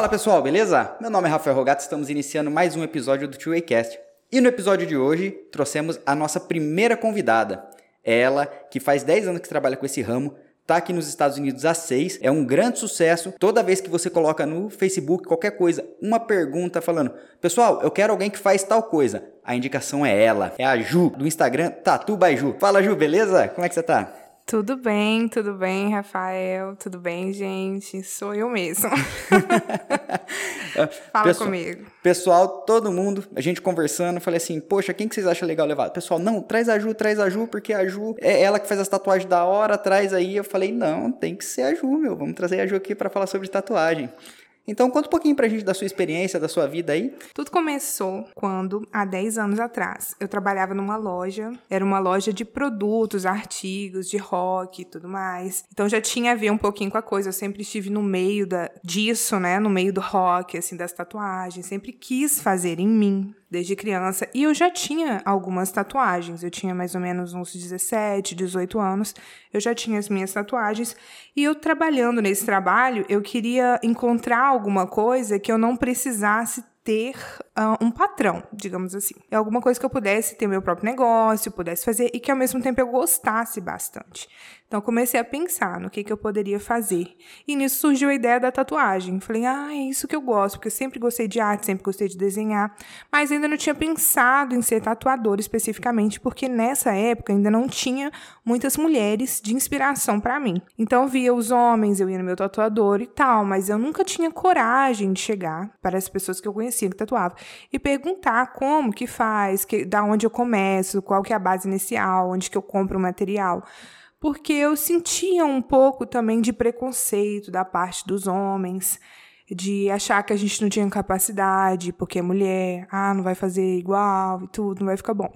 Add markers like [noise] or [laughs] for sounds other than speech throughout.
Fala pessoal, beleza? Meu nome é Rafael Rogato, estamos iniciando mais um episódio do Two Way Cast. E no episódio de hoje trouxemos a nossa primeira convidada. Ela, que faz 10 anos que trabalha com esse ramo, tá aqui nos Estados Unidos há 6, é um grande sucesso. Toda vez que você coloca no Facebook qualquer coisa, uma pergunta falando: "Pessoal, eu quero alguém que faz tal coisa". A indicação é ela, é a Ju do Instagram Tatu by Ju. Fala Ju, beleza? Como é que você tá? Tudo bem, tudo bem, Rafael. Tudo bem, gente? Sou eu mesmo. [laughs] Fala Pessoal, comigo. Pessoal, todo mundo, a gente conversando, falei assim, poxa, quem que vocês acham legal levar? Pessoal, não, traz a Ju, traz a Ju, porque a Ju é ela que faz as tatuagens da hora, traz aí. Eu falei, não, tem que ser a Ju, meu, vamos trazer a Ju aqui para falar sobre tatuagem. Então, conta um pouquinho pra gente da sua experiência, da sua vida aí. Tudo começou quando, há 10 anos atrás, eu trabalhava numa loja. Era uma loja de produtos, artigos, de rock e tudo mais. Então já tinha a ver um pouquinho com a coisa. Eu sempre estive no meio da, disso, né? No meio do rock, assim, das tatuagens. Sempre quis fazer em mim desde criança. E eu já tinha algumas tatuagens. Eu tinha mais ou menos uns 17, 18 anos. Eu já tinha as minhas tatuagens. E eu trabalhando nesse trabalho, eu queria encontrar alguma coisa que eu não precisasse ter uh, um patrão, digamos assim. É alguma coisa que eu pudesse ter meu próprio negócio, pudesse fazer e que ao mesmo tempo eu gostasse bastante. Então comecei a pensar no que, que eu poderia fazer. E nisso surgiu a ideia da tatuagem. Falei, ah, é isso que eu gosto, porque eu sempre gostei de arte, sempre gostei de desenhar, mas ainda não tinha pensado em ser tatuadora especificamente, porque nessa época ainda não tinha muitas mulheres de inspiração para mim. Então via os homens, eu ia no meu tatuador e tal, mas eu nunca tinha coragem de chegar para as pessoas que eu conhecia que tatuavam e perguntar como que faz, que, da onde eu começo, qual que é a base inicial, onde que eu compro o material porque eu sentia um pouco também de preconceito da parte dos homens, de achar que a gente não tinha capacidade, porque é mulher, ah, não vai fazer igual e tudo, não vai ficar bom.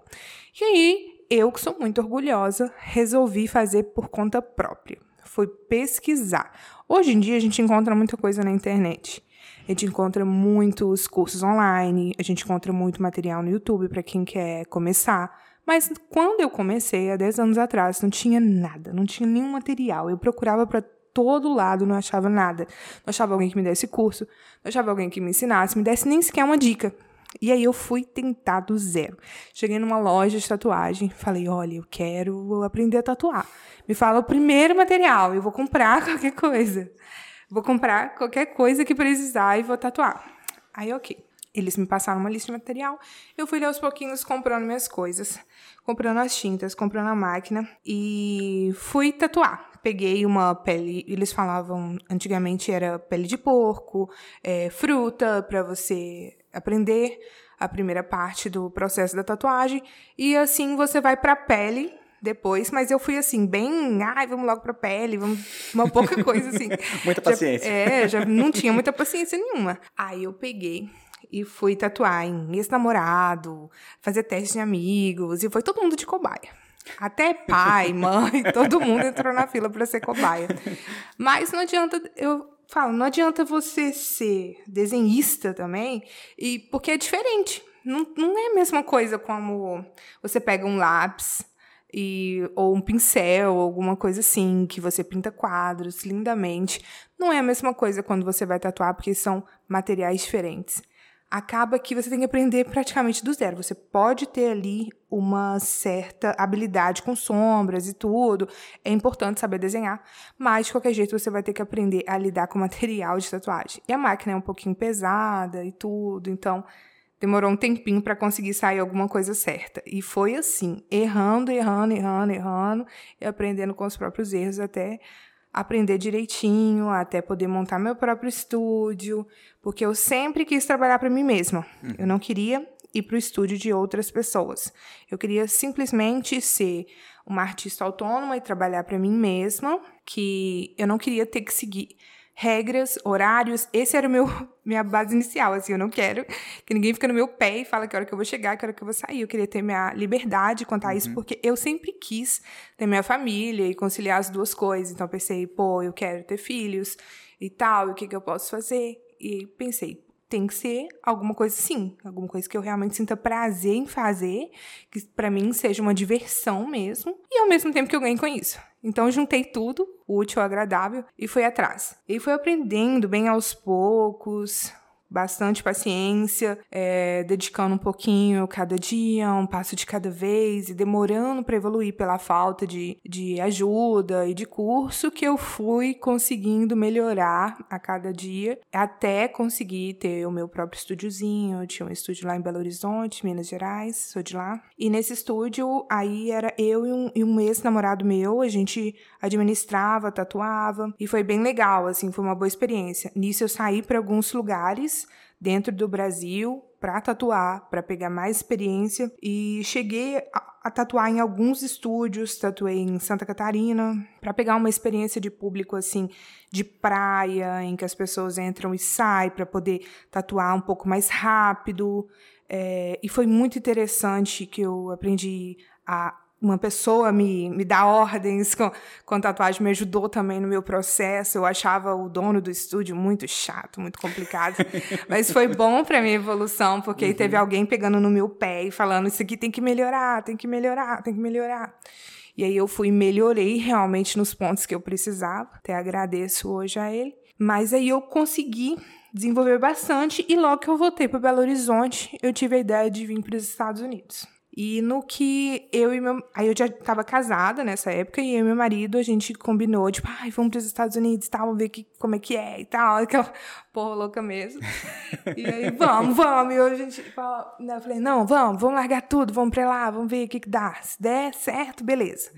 E aí, eu, que sou muito orgulhosa, resolvi fazer por conta própria. Foi pesquisar. Hoje em dia, a gente encontra muita coisa na internet. A gente encontra muitos cursos online, a gente encontra muito material no YouTube para quem quer começar. Mas quando eu comecei, há 10 anos atrás, não tinha nada, não tinha nenhum material. Eu procurava para todo lado, não achava nada. Não achava alguém que me desse curso, não achava alguém que me ensinasse, me desse nem sequer uma dica. E aí eu fui tentar do zero. Cheguei numa loja de tatuagem, falei: "Olha, eu quero aprender a tatuar. Me fala o primeiro material, eu vou comprar [laughs] qualquer coisa. Vou comprar qualquer coisa que precisar e vou tatuar". Aí, OK. Eles me passaram uma lista de material, eu fui aos pouquinhos comprando minhas coisas, comprando as tintas, comprando a máquina e fui tatuar. Peguei uma pele, eles falavam, antigamente era pele de porco, é, fruta, para você aprender a primeira parte do processo da tatuagem, e assim você vai para a pele depois, mas eu fui assim, bem, ai, vamos logo pra pele, vamos, uma pouca coisa assim. [laughs] muita paciência. Já, é, já não tinha muita paciência nenhuma. Aí eu peguei e fui tatuar em ex-namorado, fazer teste de amigos, e foi todo mundo de cobaia. Até pai, [laughs] mãe, todo mundo entrou na fila para ser cobaia. Mas não adianta, eu falo, não adianta você ser desenhista também, e porque é diferente. Não, não é a mesma coisa como você pega um lápis e, ou um pincel, ou alguma coisa assim, que você pinta quadros lindamente. Não é a mesma coisa quando você vai tatuar, porque são materiais diferentes acaba que você tem que aprender praticamente do zero. Você pode ter ali uma certa habilidade com sombras e tudo, é importante saber desenhar, mas de qualquer jeito você vai ter que aprender a lidar com [laughs] material de tatuagem. E a máquina é um pouquinho pesada e tudo, então demorou um tempinho para conseguir sair alguma coisa certa. E foi assim, errando, errando, errando, errando, e aprendendo com os próprios erros até aprender direitinho, até poder montar meu próprio estúdio, porque eu sempre quis trabalhar para mim mesma. Uhum. Eu não queria ir para o estúdio de outras pessoas. Eu queria simplesmente ser uma artista autônoma e trabalhar para mim mesma, que eu não queria ter que seguir regras, horários. Esse era o meu [laughs] minha base inicial, assim, eu não quero que ninguém fique no meu pé e fale que hora que eu vou chegar, que hora que eu vou sair. Eu queria ter minha liberdade quanto a uhum. isso, porque eu sempre quis ter minha família e conciliar as duas coisas. Então pensei, pô, eu quero ter filhos e tal, e o que que eu posso fazer? E pensei, tem que ser alguma coisa sim, alguma coisa que eu realmente sinta prazer em fazer, que para mim seja uma diversão mesmo, e ao mesmo tempo que eu ganhe com isso. Então juntei tudo, útil, agradável, e fui atrás. E fui aprendendo bem aos poucos, bastante paciência, é, dedicando um pouquinho cada dia, um passo de cada vez e demorando para evoluir pela falta de, de ajuda e de curso que eu fui conseguindo melhorar a cada dia até conseguir ter o meu próprio estúdiozinho. Eu tinha um estúdio lá em Belo Horizonte, Minas Gerais, sou de lá. E nesse estúdio aí era eu e um, e um ex-namorado meu, a gente administrava, tatuava e foi bem legal, assim, foi uma boa experiência. Nisso eu saí para alguns lugares dentro do Brasil para tatuar, para pegar mais experiência e cheguei a, a, tatuar em alguns estúdios, tatuei em Santa Catarina, para pegar uma experiência de público assim, de praia, em que as pessoas entram e saem para poder tatuar um pouco mais rápido. É, e foi muito interessante que eu aprendi a uma pessoa me, me dar ordens com, com tatuagem me ajudou também no meu processo. Eu achava o dono do estúdio muito chato, muito complicado. [laughs] Mas foi bom para minha evolução, porque uhum. teve alguém pegando no meu pé e falando: Isso aqui tem que melhorar, tem que melhorar, tem que melhorar. E aí eu fui melhorei realmente nos pontos que eu precisava. Até agradeço hoje a ele. Mas aí eu consegui desenvolver bastante e logo que eu voltei para Belo Horizonte, eu tive a ideia de vir para os Estados Unidos. E no que eu e meu. Aí eu já estava casada nessa época, e eu e meu marido, a gente combinou, tipo, ai, vamos para os Estados Unidos e tal, ver que, como é que é e tal. [laughs] Aquela porra louca mesmo. e aí, [laughs] vamos, vamos. E a gente fala, né, eu falei, não, vamos, vamos largar tudo, vamos para lá, vamos ver o que, que dá. Se der certo, beleza.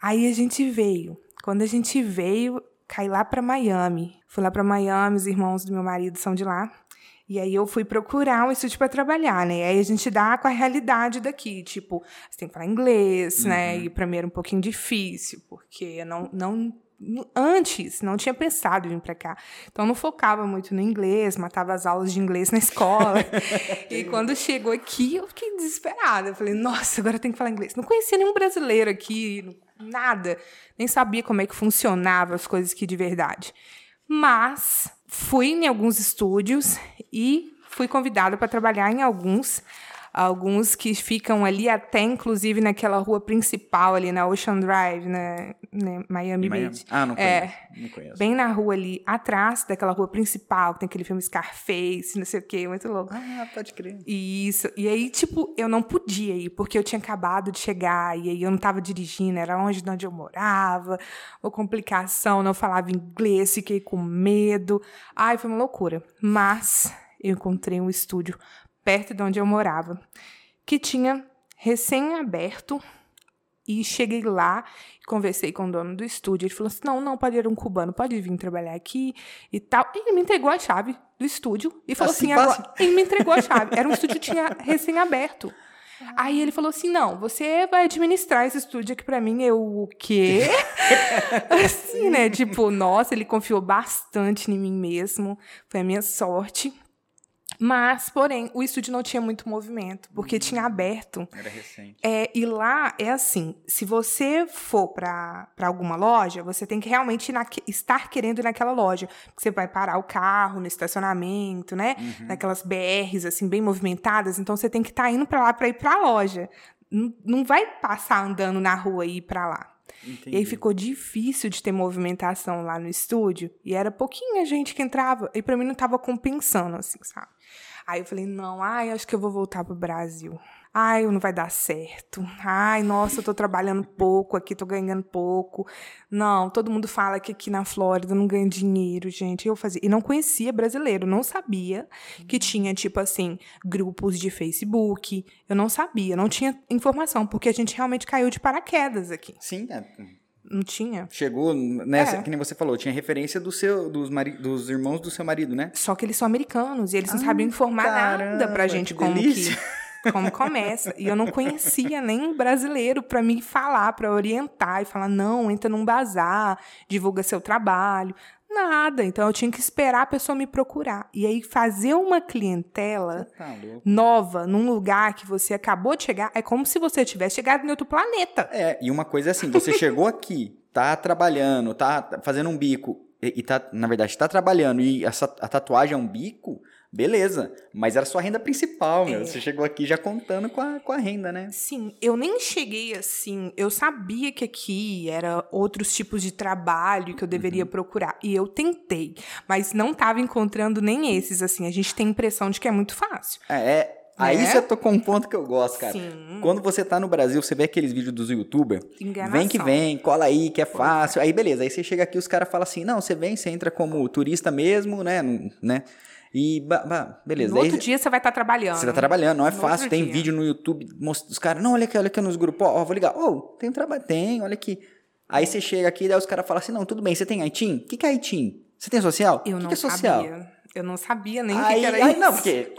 Aí a gente veio. Quando a gente veio, caí lá para Miami. Fui lá para Miami, os irmãos do meu marido são de lá. E aí eu fui procurar um estúdio para trabalhar, né? Aí a gente dá com a realidade daqui, tipo, você tem que falar inglês, né? uhum. né? E para mim era um pouquinho difícil, porque eu não, não antes não tinha pensado em vir para cá. Então não focava muito no inglês, matava as aulas de inglês na escola. [laughs] e quando chegou aqui, eu fiquei desesperada. Eu falei: "Nossa, agora tem que falar inglês". Não conhecia nenhum brasileiro aqui, nada. Nem sabia como é que funcionava as coisas aqui de verdade. Mas fui em alguns estúdios e fui convidada para trabalhar em alguns alguns que ficam ali até inclusive naquela rua principal ali na Ocean Drive, né, né Miami, Miami, Beach. Ah, não conheço, é, não conheço. Bem na rua ali, atrás daquela rua principal, que tem aquele filme Scarface, não sei o quê, muito louco. Ah, pode crer. Isso. E aí, tipo, eu não podia ir, porque eu tinha acabado de chegar, e aí eu não estava dirigindo, era longe de onde eu morava, uma complicação, não falava inglês, fiquei com medo. Ai, foi uma loucura. Mas eu encontrei um estúdio perto de onde eu morava, que tinha recém-aberto. E cheguei lá, conversei com o dono do estúdio. Ele falou assim: não, não, pode ir um cubano, pode vir trabalhar aqui e tal. E ele me entregou a chave do estúdio e falou assim: assim agora. Ele me entregou a chave. Era um estúdio que tinha recém-aberto. Aí ele falou assim: não, você vai administrar esse estúdio aqui pra mim. Eu, o quê? [laughs] assim, né? Tipo, nossa, ele confiou bastante em mim mesmo. Foi a minha sorte. Mas, porém, o estúdio não tinha muito movimento, porque tinha uhum. aberto. Era recente. É, e lá é assim: se você for para alguma loja, você tem que realmente na, estar querendo ir naquela loja. Porque você vai parar o carro no estacionamento, né? Uhum. Naquelas BRs, assim, bem movimentadas. Então, você tem que estar tá indo para lá para ir para a loja. Não, não vai passar andando na rua e ir para lá. Entendi. E aí ficou difícil de ter movimentação lá no estúdio. E era pouquinha gente que entrava. E para mim não estava compensando, assim, sabe? Aí eu falei, não, ai, acho que eu vou voltar pro Brasil. Ai, não vai dar certo. Ai, nossa, eu tô trabalhando pouco aqui, tô ganhando pouco. Não, todo mundo fala que aqui na Flórida não ganha dinheiro, gente. Eu fazia. E não conhecia brasileiro, não sabia que tinha, tipo assim, grupos de Facebook. Eu não sabia, não tinha informação, porque a gente realmente caiu de paraquedas aqui. Sim, é. Não tinha. Chegou nessa, é. que nem você falou, tinha referência do seu, dos, mari, dos irmãos do seu marido, né? Só que eles são americanos e eles não sabiam informar caramba, nada pra gente que como delícia. que como começa. E eu não conhecia nem brasileiro para me falar, para orientar e falar: não, entra num bazar, divulga seu trabalho. Nada. Então eu tinha que esperar a pessoa me procurar. E aí fazer uma clientela tá nova num lugar que você acabou de chegar é como se você tivesse chegado em outro planeta. É, e uma coisa é assim, você chegou aqui, tá trabalhando, tá fazendo um bico e, e tá, na verdade, tá trabalhando e a, a tatuagem é um bico, Beleza, mas era sua renda principal, meu. É. Você chegou aqui já contando com a, com a renda, né? Sim, eu nem cheguei assim. Eu sabia que aqui era outros tipos de trabalho que eu deveria procurar. E eu tentei, mas não estava encontrando nem esses. Assim, a gente tem a impressão de que é muito fácil. É, é- aí Né? você tocou um ponto que eu gosto, cara. Sim. Quando você tá no Brasil, você vê aqueles vídeos dos youtubers, vem que vem, cola aí, que é fácil. Aí beleza, aí você chega aqui os caras falam assim, não, você vem, você entra como turista mesmo, né, né? E, ba- ba- beleza. No Aí outro dia você vai estar trabalhando. você tá trabalhando, não é No fácil. Tem dia. vídeo no YouTube, mostra os caras, não, olha aqui, olha aqui nos grupos, ó, ó, vou ligar. Ô, tem um trabalho, tem, olha aqui. Aí você chega aqui, daí os caras falam assim, não, tudo bem, você tem ITIN? O que, que é ITIN? Você tem social? Eu que, não que é social? sabia. Eu não sabia nem o que Aí, que era aí isso. não, porque.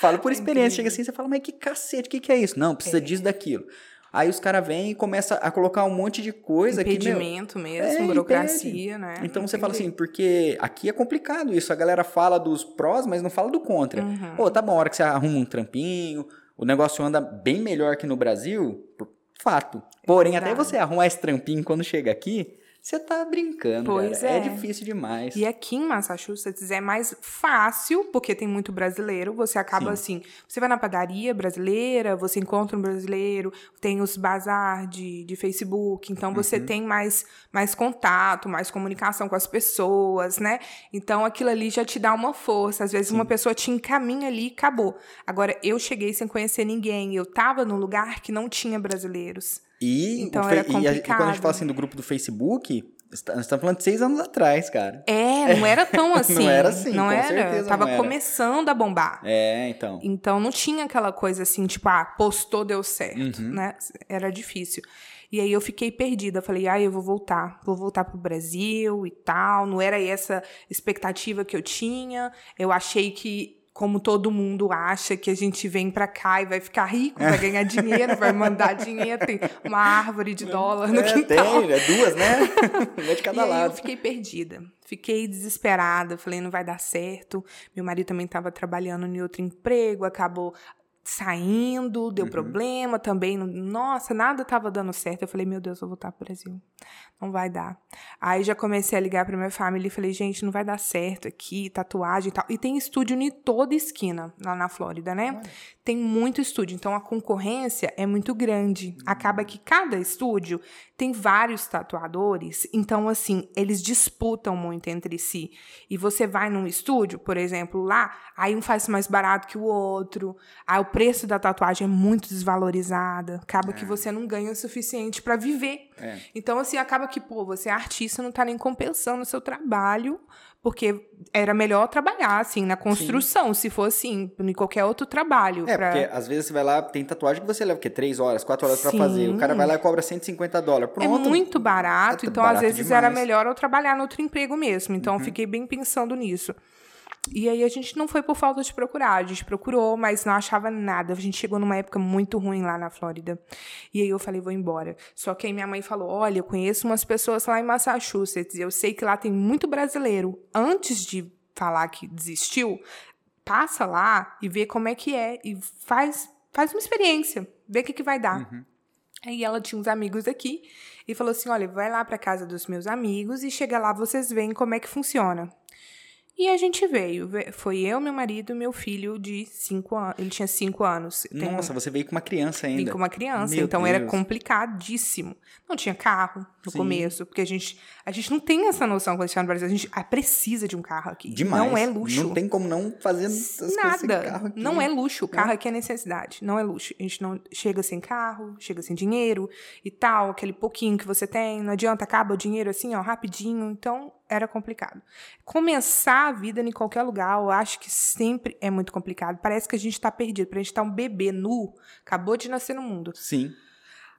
Falo por [laughs] experiência, chega assim, você fala, mas que cacete, o que, que é isso? Não, precisa É. disso, daquilo. Aí os caras vêm e começam a colocar um monte de coisa que, meu, Impedimento mesmo, É, burocracia, né? Então você fala Entendi. assim, porque aqui é complicado isso. A galera fala dos prós, mas não fala do contra. Uhum. Pô, tá bom, a hora que você arruma um trampinho, o negócio anda bem melhor que no Brasil, por- fato. Porém, até verdade. você arrumar esse trampinho quando chega aqui, você tá brincando, Pois. É. é. difícil demais. E aqui em Massachusetts é mais fácil, porque tem muito brasileiro. Você acaba assim, você vai na padaria brasileira, você encontra um brasileiro, tem os bazar de, de Facebook, então você Uhum. tem mais, mais contato, mais comunicação com as pessoas, né? Então aquilo ali já te dá uma força. Às vezes uma pessoa te encaminha ali e acabou. Agora, eu cheguei sem conhecer ninguém, eu tava num lugar que não tinha brasileiros. E, Então fe- e a- e quando a gente fala assim do grupo do Facebook, está- nós estamos falando de seis anos atrás, cara. É, não era tão [laughs] assim. era assim, Não era. certeza Tava não era. começando a bombar. É, então. Então não tinha aquela coisa assim, tipo, ah, postou, deu certo, Uhum. né? Era difícil. E aí eu fiquei perdida. Falei, ah, eu vou voltar, vou voltar pro Brasil e tal. Não era essa expectativa que eu tinha. Eu achei que, como todo mundo acha, que a gente vem pra cá e vai ficar rico, vai ganhar [laughs] dinheiro, vai mandar dinheiro, tem uma árvore de dólar no É, quintal. tem, é duas, né? [laughs] Uma de cada E aí eu lado. fiquei perdida. Fiquei desesperada. Falei, não vai dar certo. Meu marido também estava trabalhando em outro emprego, acabou saindo, deu problema também. Nossa, nada estava dando certo. Eu falei, meu Deus, eu vou voltar pro Brasil. Não vai dar. Aí já comecei a ligar para minha família e falei, gente, não vai dar certo aqui, tatuagem e tal. E tem estúdio em toda esquina lá na Flórida, né? Tem muito estúdio, então a concorrência é muito grande. Acaba que cada estúdio tem vários tatuadores, então assim, eles disputam muito entre si. E você vai num estúdio, por exemplo, lá, aí um faz mais barato que o outro, aí o preço da tatuagem é muito desvalorizada, acaba que você não ganha o suficiente para viver. É. Então assim, acaba que, pô, você é artista, não tá nem compensando o seu trabalho, porque era melhor trabalhar assim na construção, se for assim, em qualquer outro trabalho, É, pra- porque às vezes você vai lá, tem tatuagem que você leva o quê? Três horas, quatro horas Sim. fazer. O cara vai lá e cobra 150 dólares. É Pronto. muito barato, É então barato às vezes era demais. Uhum. melhor eu trabalhar no outro emprego mesmo. Então eu fiquei bem pensando nisso. E aí a gente não foi por falta de procurar, a gente procurou, mas não achava nada. A gente chegou numa época muito ruim lá na Flórida. E aí eu falei, vou embora. Só que aí minha mãe falou: olha, eu conheço umas pessoas lá em Massachusetts, e eu sei que lá tem muito brasileiro. Antes de falar que desistiu, passa lá e vê como é que é. E faz, faz uma experiência, vê o que, que vai dar. Aí ela tinha uns amigos aqui e falou assim: olha, vai lá pra casa dos meus amigos e chega lá, vocês veem como é que funciona. E a gente veio. Ve- Foi eu, meu marido e meu filho de cinco anos. Ele tinha cinco anos. Tem- Nossa, você veio com uma criança Vim ainda. com uma criança, Meu então era Deus. complicadíssimo. Não tinha carro no Sim. começo, porque a gente, a gente não tem essa noção quando a gente está no Brasil. A gente ah, precisa de um carro aqui. Demais. Não é luxo. Não tem como não fazer Nada. carro aqui. Não é luxo. O carro aqui é necessidade. Não é luxo. A gente não chega sem carro, chega sem dinheiro e tal, aquele pouquinho que você tem. Não adianta, acaba o dinheiro assim, ó, rapidinho. Então, era complicado. Começar a vida em qualquer lugar, eu acho que sempre é muito complicado. Parece que a gente tá perdido. Pra gente estar um bebê nu, acabou de nascer no mundo. Sim.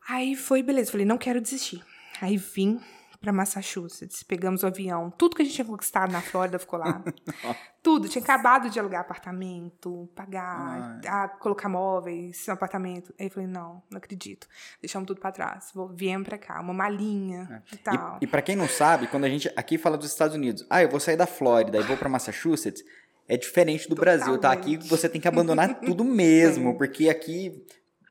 Aí foi, beleza. Falei, não quero desistir. Aí vim pra Massachusetts, pegamos o avião. Tudo que a gente tinha conquistado na Flórida ficou lá. [laughs] Tudo. Tinha acabado de alugar apartamento, pagar, a, colocar móveis no apartamento. Aí eu falei, não, não acredito. Deixamos tudo pra trás. Vou, viemos pra cá, uma malinha e tal. E, e para quem não sabe, quando a gente aqui fala dos Estados Unidos, ah, eu vou sair da Flórida e vou para Massachusetts, é diferente do Brasil, tá? Aqui Totalmente. você tem que abandonar tudo mesmo, [laughs] porque aqui,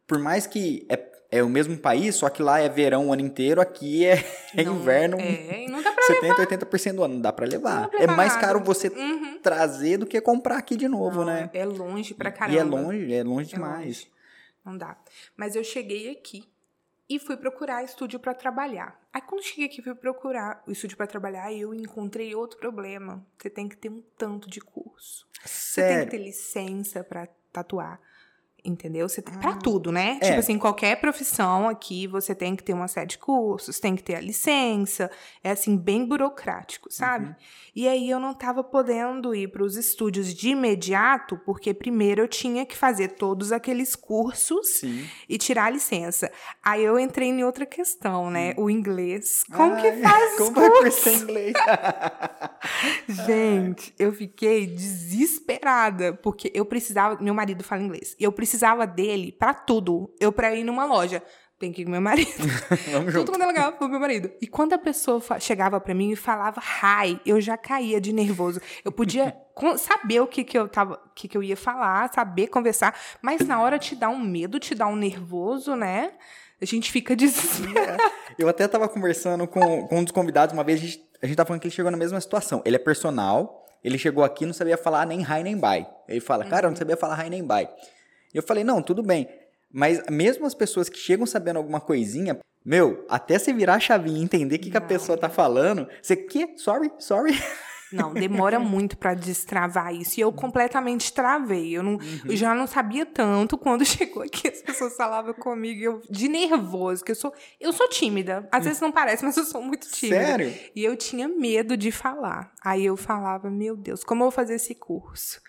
por mais que é é o mesmo país, só que lá é verão o ano inteiro, aqui é, [laughs] é Não- inverno. É, e não dá pra 70, 80% do ano, não dá pra levar. Não dá pra É mais nada. caro você Uhum. trazer do que comprar aqui de novo, né? É longe pra caramba. E é longe, é longe É demais. longe. Não dá. Mas eu cheguei aqui e fui procurar estúdio pra trabalhar. Aí quando cheguei aqui e fui procurar o estúdio pra trabalhar, eu encontrei outro problema. Você tem que ter um tanto de curso. Você tem que Sério. ter licença pra tatuar. Entendeu? Você tem, pra tudo, né? É. Tipo assim, qualquer profissão aqui, você tem que ter uma série de cursos, tem que ter a licença. É assim, bem burocrático, sabe? Uhum. E aí eu não tava podendo ir para os estúdios de imediato, porque primeiro eu tinha que fazer todos aqueles cursos Sim. e tirar a licença. Aí eu entrei em outra questão, né? O inglês. Como que Ai, faz os Como vai cursos? cursar inglês? [laughs] Gente, eu fiquei desesperada, porque eu precisava. Meu marido fala inglês. Eu precisava dele pra tudo. Eu, pra ir numa loja, tem que ir com meu marido. [laughs] Vamos Tudo junto. quando é legal pro meu marido. E quando a pessoa chegava pra mim e falava hi, eu já caía de nervoso. Eu podia [laughs] saber o que, que eu tava, o que, que eu ia falar, saber conversar, mas na hora te dá um medo, te dá um nervoso, né? A gente fica [laughs] desesperado. Eu até tava conversando com, com um dos convidados uma vez, a gente, a gente tava falando que ele chegou na mesma situação. Ele é personal, ele chegou aqui e não sabia falar nem hi nem bye. Ele fala, cara, eu não sabia falar hi nem bye. E eu falei, não, tudo bem. Mas mesmo as pessoas que chegam sabendo alguma coisinha, meu, até você virar a chavinha e entender o que, que a pessoa tá falando, você, que? Sorry, sorry. Não, demora [laughs] muito pra destravar isso. E eu completamente travei. Eu, não, eu já não sabia tanto quando [laughs] chegou aqui. As pessoas falavam comigo eu, de nervoso, que eu sou, eu sou tímida. Às vezes não parece, mas eu sou muito tímida. Sério? E eu tinha medo de falar. Aí eu falava, meu Deus, como eu vou fazer esse curso?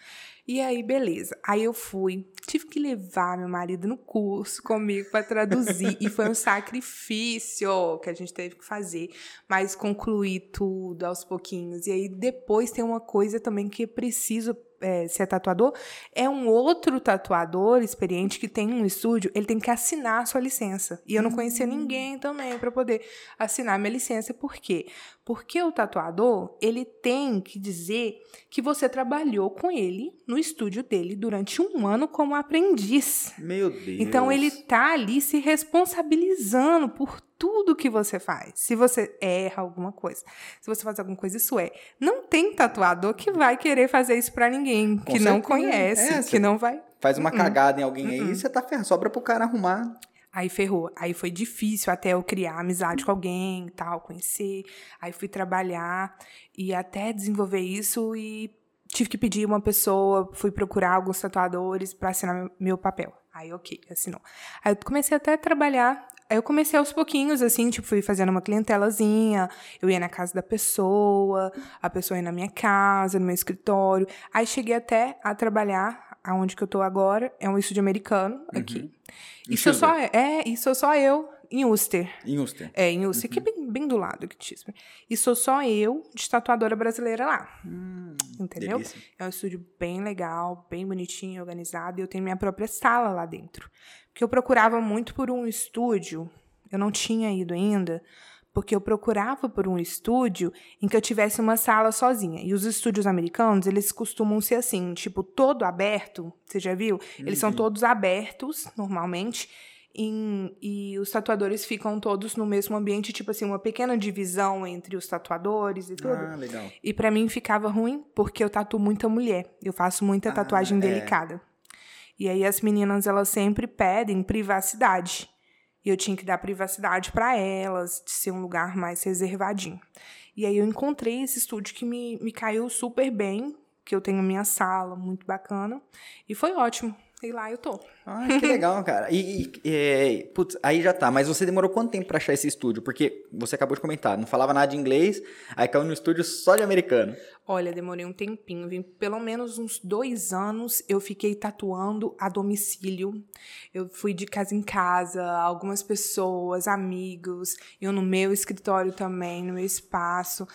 E aí, beleza. Aí eu fui, tive que levar meu marido no curso comigo para traduzir. e foi um [laughs] sacrifício que a gente teve que fazer, mas concluí tudo aos pouquinhos. E aí depois tem uma coisa também que é preciso é, ser tatuador, é um outro tatuador experiente que tem um estúdio, ele tem que assinar a sua licença. E eu não conhecia ninguém também para poder assinar minha licença. Por quê? Porque o tatuador, ele tem que dizer que você trabalhou com ele no estúdio dele durante um ano como aprendiz. Meu Deus. Então ele tá ali se responsabilizando por tudo que você faz. Se você erra alguma coisa, se você faz alguma coisa, isso é. Não tem tatuador que vai querer fazer isso pra ninguém, Com que não certeza. conhece, É, que não vai. Faz uma cagada em alguém aí, você tá ferrado. Sobra pro cara arrumar. Aí ferrou. Aí foi difícil até eu criar amizade com alguém tal, conhecer. Aí fui trabalhar e até desenvolver isso e tive que pedir uma pessoa, fui procurar alguns tatuadores para assinar meu, meu papel. Aí, ok, assinou. Aí eu comecei até a trabalhar. Aí eu comecei aos pouquinhos, assim, tipo, fui fazendo uma clientelazinha, eu ia na casa da pessoa, a pessoa ia na minha casa, no meu escritório. Aí cheguei até a trabalhar, aonde que eu tô agora, é um estúdio americano aqui. Em Isso só Chisbury. é, isso sou só eu em Worcester. Em Ulster. É, em Worcester, que é bem, bem do lado aqui de. E sou só eu de tatuadora brasileira lá. entendeu? Delícia. É um estúdio bem legal, bem bonitinho, organizado, e eu tenho minha própria sala lá dentro. Porque eu procurava muito por um estúdio, eu não tinha ido ainda, porque eu procurava por um estúdio em que eu tivesse uma sala sozinha. E os estúdios americanos, eles costumam ser assim, tipo, todo aberto, você já viu? Eles são todos abertos, normalmente, em- e os tatuadores ficam todos no mesmo ambiente, tipo assim, uma pequena divisão entre os tatuadores e tudo. Ah, legal. E pra mim ficava ruim, porque eu tatuo muita mulher. Eu faço muita Ah, tatuagem é. delicada. E aí as meninas, elas sempre pedem privacidade. Eu tinha que dar privacidade pra elas, de ser um lugar mais reservadinho. E aí eu encontrei esse estúdio que me, me caiu super bem, que eu tenho minha sala muito bacana. E foi ótimo. E lá eu tô. Ah, que legal, [laughs] cara. E, e- e- putz, aí já tá. Mas você demorou quanto tempo pra achar esse estúdio? Porque você acabou de comentar, não falava nada de inglês, aí caiu no estúdio só de americano. Olha, demorei um tempinho, vim pelo menos uns dois anos eu fiquei tatuando a domicílio. Eu fui de casa em casa, algumas pessoas, amigos, eu no meu escritório também, no meu espaço.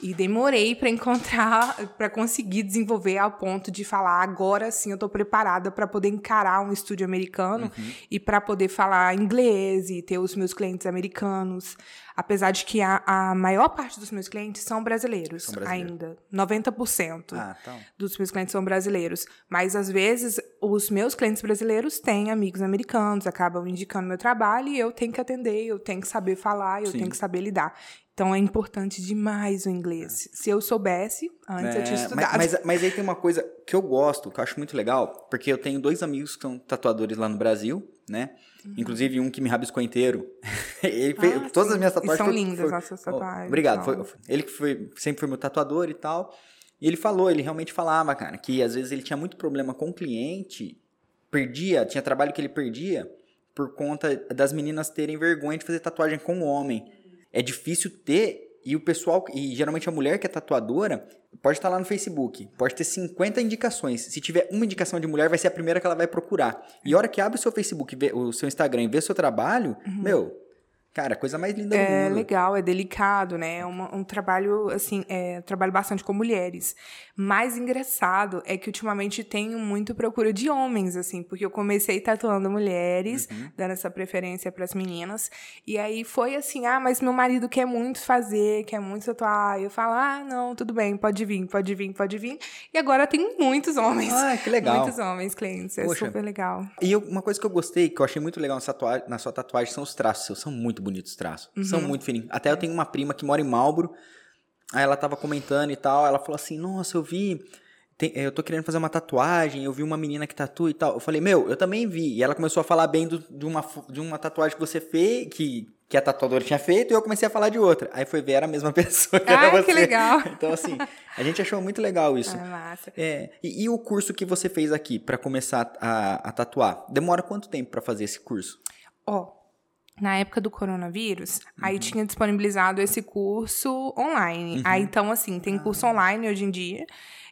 E demorei para encontrar, [laughs] para conseguir desenvolver ao ponto de falar agora sim eu tô preparada para poder poder encarar um estúdio americano Uhum. e para poder falar inglês e ter os meus clientes americanos. Apesar de que a, a maior parte dos meus clientes são brasileiros, São brasileiros. ainda. 90% Ah, então. dos meus clientes são brasileiros. Mas, às vezes, os meus clientes brasileiros têm amigos americanos, acabam indicando meu trabalho e eu tenho que atender, eu tenho que saber falar, eu Sim. tenho que saber lidar. Então, é importante demais o inglês. Se eu soubesse, antes eu tinha É, estudado. mas, mas, mas aí tem uma coisa que eu gosto, que eu acho muito legal, porque eu tenho dois amigos que são tatuadores lá no Brasil, né? Inclusive um que me rabiscou inteiro. [laughs] ele fez, Uhum. Ah, todas sim. as minhas E tatuagens. são foi- lindas foi- nossas Oh, tatuagens, obrigado. são. Foi, sempre que foi, sempre foi meu tatuador e tal. E ele falou, ele realmente falava, cara, que às vezes ele tinha muito problema com o cliente, perdia, tinha trabalho que ele perdia por conta das meninas terem vergonha de fazer tatuagem com o homem. É difícil ter, e o pessoal, e geralmente a mulher que é tatuadora, pode estar lá no Facebook, pode ter 50 indicações. Se tiver uma indicação de mulher, vai ser a primeira que ela vai procurar. E a hora que abre o seu Facebook, vê- o seu Instagram e vê o seu trabalho, meu, cara, coisa mais linda do Uhum. É mundo. legal, é delicado, né? É uma- um trabalho, assim, é, trabalho bastante com mulheres. Mais engraçado é que ultimamente tenho muito procura de homens, assim, porque eu comecei tatuando mulheres, Uhum. dando essa preferência para as meninas. E aí foi assim: ah, mas meu marido quer muito fazer, quer muito tatuar. E eu falo: ah, não, tudo bem, pode vir, pode vir, pode vir. E agora tenho muitos homens. Ah, que legal. Muitos homens clientes, é Poxa. super legal. E eu- uma coisa que eu gostei, que eu achei muito legal na sua, tatua- na sua tatuagem, são os traços. São muito bonitos os traços. São Uhum. muito fininhos. Até eu tenho uma prima que mora em Marlboro. Aí ela tava comentando e tal. Ela falou assim: Nossa, eu vi. tem- eu tô querendo fazer uma tatuagem. Eu vi uma menina que tatua e tal. Eu falei: Meu, eu também vi. E ela começou a falar bem do- de, uma, de uma tatuagem que você fez, que, que a tatuadora tinha feito. E eu comecei a falar de outra. Aí foi ver, era a mesma [laughs] pessoa. Que Ai, que legal. [laughs] Então, assim, a gente achou muito legal isso. Ah, massa. É, e, e o curso que você fez aqui pra começar a, a tatuar? Demora quanto tempo pra fazer esse curso? Ó, na época do coronavírus, aí Uhum. tinha disponibilizado esse curso online. Aí, então, assim, tem curso Ah. online hoje em dia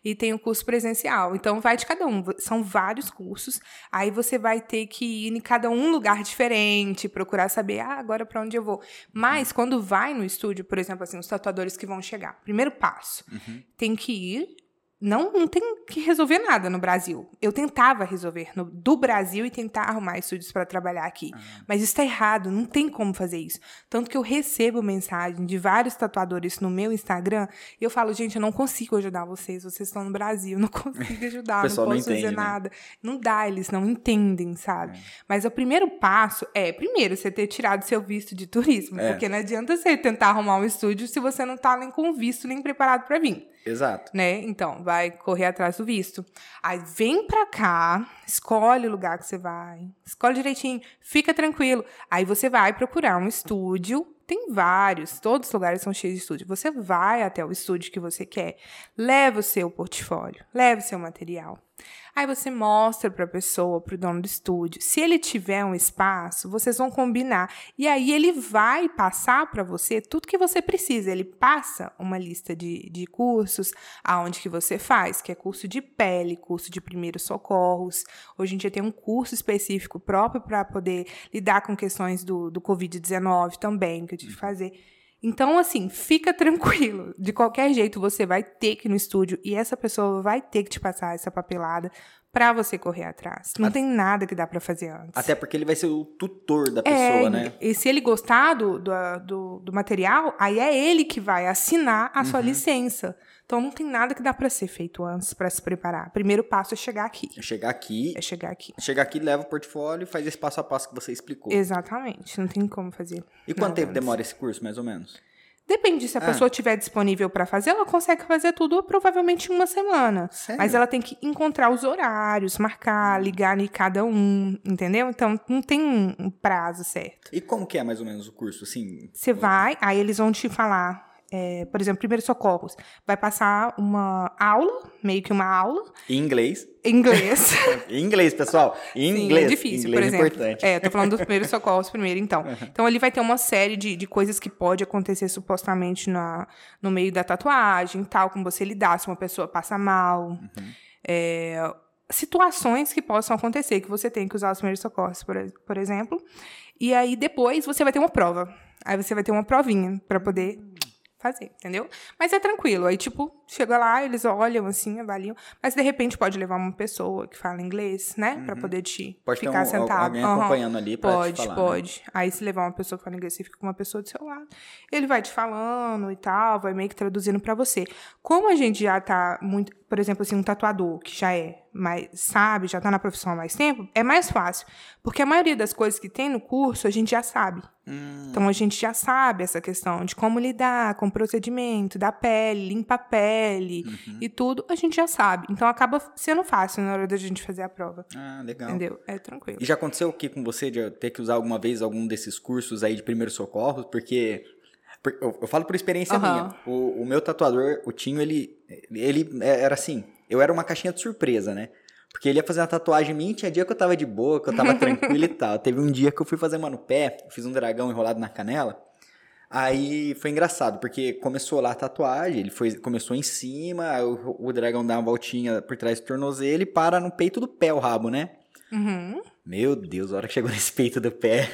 e tem o curso presencial. Então, vai de cada um. São vários cursos. Aí você vai ter que ir em cada um lugar diferente, procurar saber, ah, agora pra onde eu vou. Mas, quando vai no estúdio, por exemplo, assim, os tatuadores que vão chegar, primeiro passo, Uhum. tem que ir não, não tem que resolver nada no Brasil. Eu tentava resolver no, do Brasil e tentar arrumar estúdios para trabalhar aqui. Mas isso está errado, não tem como fazer isso. Tanto que eu recebo mensagem de vários tatuadores no meu Instagram e eu falo, gente, eu não consigo ajudar vocês, vocês estão no Brasil, não [laughs] consigo ajudar, não não posso entende, fazer né? nada. Não dá, eles não entendem, sabe? Mas o primeiro passo é, primeiro, você ter tirado seu visto de turismo, É. porque não adianta você tentar arrumar um estúdio se você não tá nem com visto nem preparado para vir Exato. né? Então, vai correr atrás do visto. Aí vem pra cá, escolhe o lugar que você vai, escolhe direitinho, fica tranquilo. Aí você vai procurar um estúdio. Tem vários, todos os lugares são cheios de estúdio. Você vai até o estúdio que você quer, leva o seu portfólio, leva o seu material. Aí você mostra para a pessoa, para o dono do estúdio. Se ele tiver um espaço, vocês vão combinar. E aí ele vai passar para você tudo que você precisa. Ele passa uma lista de, de cursos, aonde que você faz, que é curso de pele, curso de primeiros socorros. Hoje em dia tem um curso específico próprio para poder lidar com questões do, do Covid-19 também, que eu tive que fazer. Então, assim, fica tranquilo. De qualquer jeito, você vai ter que ir no estúdio e essa pessoa vai ter que te passar essa papelada pra você correr atrás. Não tem nada que dá pra fazer antes. Até porque ele vai ser o tutor da É, pessoa, né? E se ele gostar do, do, do, do material, aí é ele que vai assinar a Uhum. sua licença. Então não tem nada que dá pra ser feito antes pra se preparar. Primeiro passo é chegar aqui. Chegar aqui, É chegar aqui. chegar aqui, leva o portfólio e faz esse passo a passo que você explicou. Exatamente. Não tem como fazer. E quanto tempo antes. demora esse curso, mais ou menos? Depende, se a Ah. pessoa tiver disponível para fazer, ela consegue fazer tudo provavelmente em uma semana. Sério? Mas ela tem que encontrar os horários, marcar, ligar em cada um, entendeu? Então não tem um um prazo certo. E como que é mais ou menos o curso, assim? Você vai, aí eles vão te falar, é, por exemplo, primeiros socorros. Vai passar uma aula, meio que uma aula, Em inglês. em inglês. [laughs] Em inglês, pessoal. Em Sim, inglês. é difícil, inglês por exemplo. é importante. É, tô falando dos primeiros socorros primeiro, então. Então, ele vai ter uma série de, de coisas que pode acontecer supostamente na, no meio da tatuagem, tal, como você lidar se uma pessoa passa mal. Uhum. É, situações que possam acontecer, que você tem que usar os primeiros socorros, por, por exemplo. E aí, depois, você vai ter uma prova. Aí você vai ter uma provinha para poder fazer, entendeu? Mas é tranquilo. Aí, tipo, chega lá, eles olham assim, avaliam. Mas de repente pode levar uma pessoa que fala inglês, né? Pra poder te Pode ter ficar um- sentado. alguém Aham. acompanhando ali pra Pode, falar, né? pode. Aí se levar uma pessoa que fala inglês, você fica com uma pessoa do seu lado. Ele vai te falando e tal, vai meio que traduzindo pra você. Como a gente já tá muito, por exemplo, assim, um tatuador que já é mais, sabe, já tá na profissão há mais tempo, é mais fácil. Porque a maioria das coisas que tem no curso, a gente já sabe. Hum. Então a gente já sabe essa questão de como lidar com o procedimento da pele, limpa a pele Uhum. e tudo, a gente já sabe. Então acaba sendo fácil na hora da gente fazer a prova. Ah, legal. Entendeu? É tranquilo. E já aconteceu o que com você de ter que usar alguma vez algum desses cursos aí de primeiros socorros? Porque. por- Eu, eu falo por experiência Aham. minha. O, o meu tatuador, o Tinho, ele, ele era assim. Eu era uma caixinha de surpresa, né? Porque ele ia fazer uma tatuagem minha, e tinha dia que eu tava de boa, que eu tava [laughs] tranquilo e tal. Teve um dia que eu fui fazer uma no pé, fiz um dragão enrolado na canela. Aí foi engraçado, porque começou lá a tatuagem, ele foi, começou em cima, o, o dragão dá uma voltinha por trás do tornozelo e para no peito do pé o rabo, né? Uhum. Meu Deus, a hora que chegou nesse peito do pé.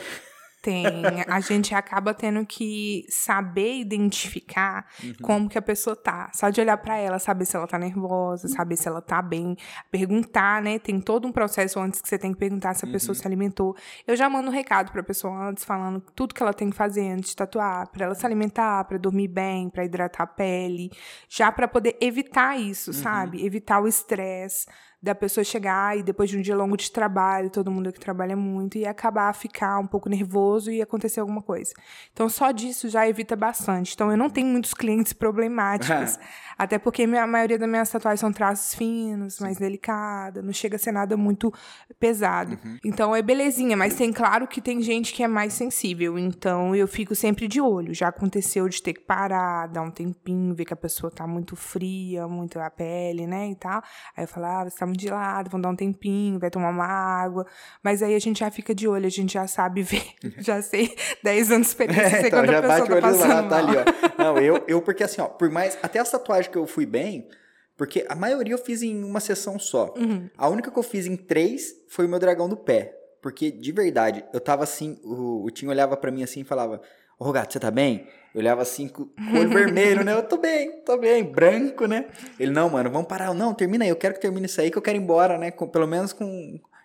Tem. A gente acaba tendo que saber identificar Uhum. como que a pessoa tá. Só de olhar pra ela, saber se ela tá nervosa, saber se ela tá bem. Perguntar, né? Tem todo um processo antes que você tem que perguntar se a Uhum. pessoa se alimentou. Eu já mando um recado pra pessoa antes, falando tudo que ela tem que fazer antes de tatuar. Pra ela se alimentar, pra dormir bem, pra hidratar a pele. Já pra poder evitar isso, Uhum. sabe? Evitar o estresse da pessoa chegar e depois de um dia longo de trabalho, todo mundo que trabalha muito, e acabar a ficar um pouco nervoso e acontecer alguma coisa. Então, só disso já evita bastante. Então, eu não tenho muitos clientes problemáticos. [laughs] até porque a maioria das minhas tatuagens são traços finos, mais delicadas, não chega a ser nada muito pesado. Então, é belezinha, mas tem claro que tem gente que é mais sensível. Então, eu fico sempre de olho. Já aconteceu de ter que parar, dar um tempinho, ver que a pessoa tá muito fria, muito a pele, né, e tal. Aí eu falo, ah, você tá muito gelado, vamos dar um tempinho, vai tomar uma água. Mas aí a gente já fica de olho, a gente já sabe [laughs] ver. já sei, 10 anos de experiência, sei então, quando já a pessoa bate o tá olho lá, passando tá mal. ali, ó. Não, eu, eu, porque assim, ó, por mais. Até as tatuagens que eu fui bem, porque a maioria eu fiz em uma sessão só. Uhum. A única que eu fiz em três foi o meu dragão do pé. Porque, de verdade, eu tava assim, o, o Tim olhava pra mim assim e falava: Ô, Rogato, você tá bem? Eu olhava assim com, o olho vermelho, né? Eu tô bem, tô bem, branco, né? Ele, não, mano, vamos parar. Não, termina aí, eu quero que termine isso aí, que eu quero ir embora, né? Com- pelo menos com.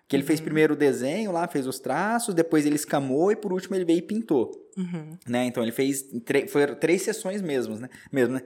Que ele Uhum. fez primeiro o desenho lá, fez os traços, depois ele escamou e por último ele veio e pintou Uhum. né? Então ele fez foram três sessões mesmo, né? Mesmo, né?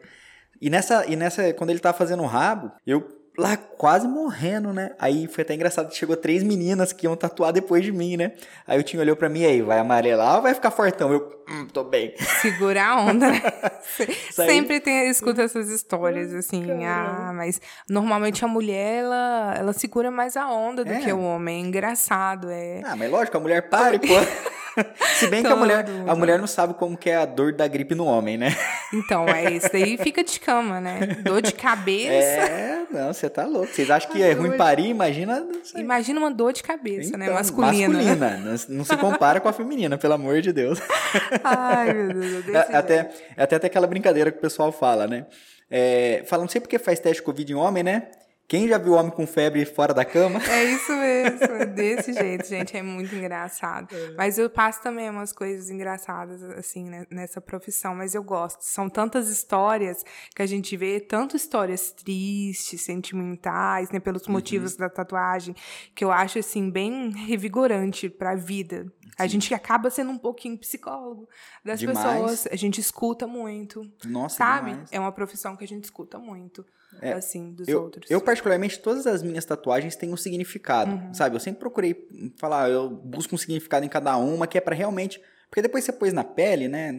E nessa e nessa quando ele tava fazendo o rabo, eu lá quase morrendo, né? Aí foi até engraçado que chegou três meninas que iam tatuar depois de mim, né? Aí o Tinho olhou pra mim e aí, vai amarelar ou vai ficar fortão? Eu, hum, tô bem. Segura a onda, né? [laughs] Sempre tem, escuta essas histórias, assim, ah, mas normalmente a mulher, ela, ela segura mais a onda do É. que o homem. É engraçado, é. Ah, mas lógico, a mulher pare, pô. [laughs] [laughs] Se bem que a mulher, a mulher não sabe como que é a dor da gripe no homem, né? Então, é isso daí [laughs] fica de cama, né? Dor de cabeça. É, não, você tá louco. Vocês acham que é ruim parir? Imagina. Imagina uma dor de cabeça, né? Então, Masculina. masculina. Não, não se compara com a feminina, pelo amor de Deus. [laughs] Ai, meu Deus, eu É até, até, até aquela brincadeira que o pessoal fala, né? É, fala, não sei porque faz teste de Covid em homem, né? Quem já viu homem com febre fora da cama? É isso mesmo, é [laughs] desse jeito, gente, é muito engraçado. Mas eu passo também umas coisas engraçadas, assim, né, nessa profissão, mas eu gosto. São tantas histórias que a gente vê, tanto histórias tristes, sentimentais, né, pelos Uhum. motivos da tatuagem, que eu acho, assim, bem revigorante pra vida. A gente acaba sendo um pouquinho psicólogo das Demais. pessoas, a gente escuta muito, Nossa, sabe? demais. É uma profissão que a gente escuta muito, É, assim, dos Eu, outros. eu, particularmente, todas as minhas tatuagens têm um significado, Uhum. sabe? Eu sempre procurei falar, eu busco um significado em cada uma, que é pra realmente. Porque depois você pôs na pele, né?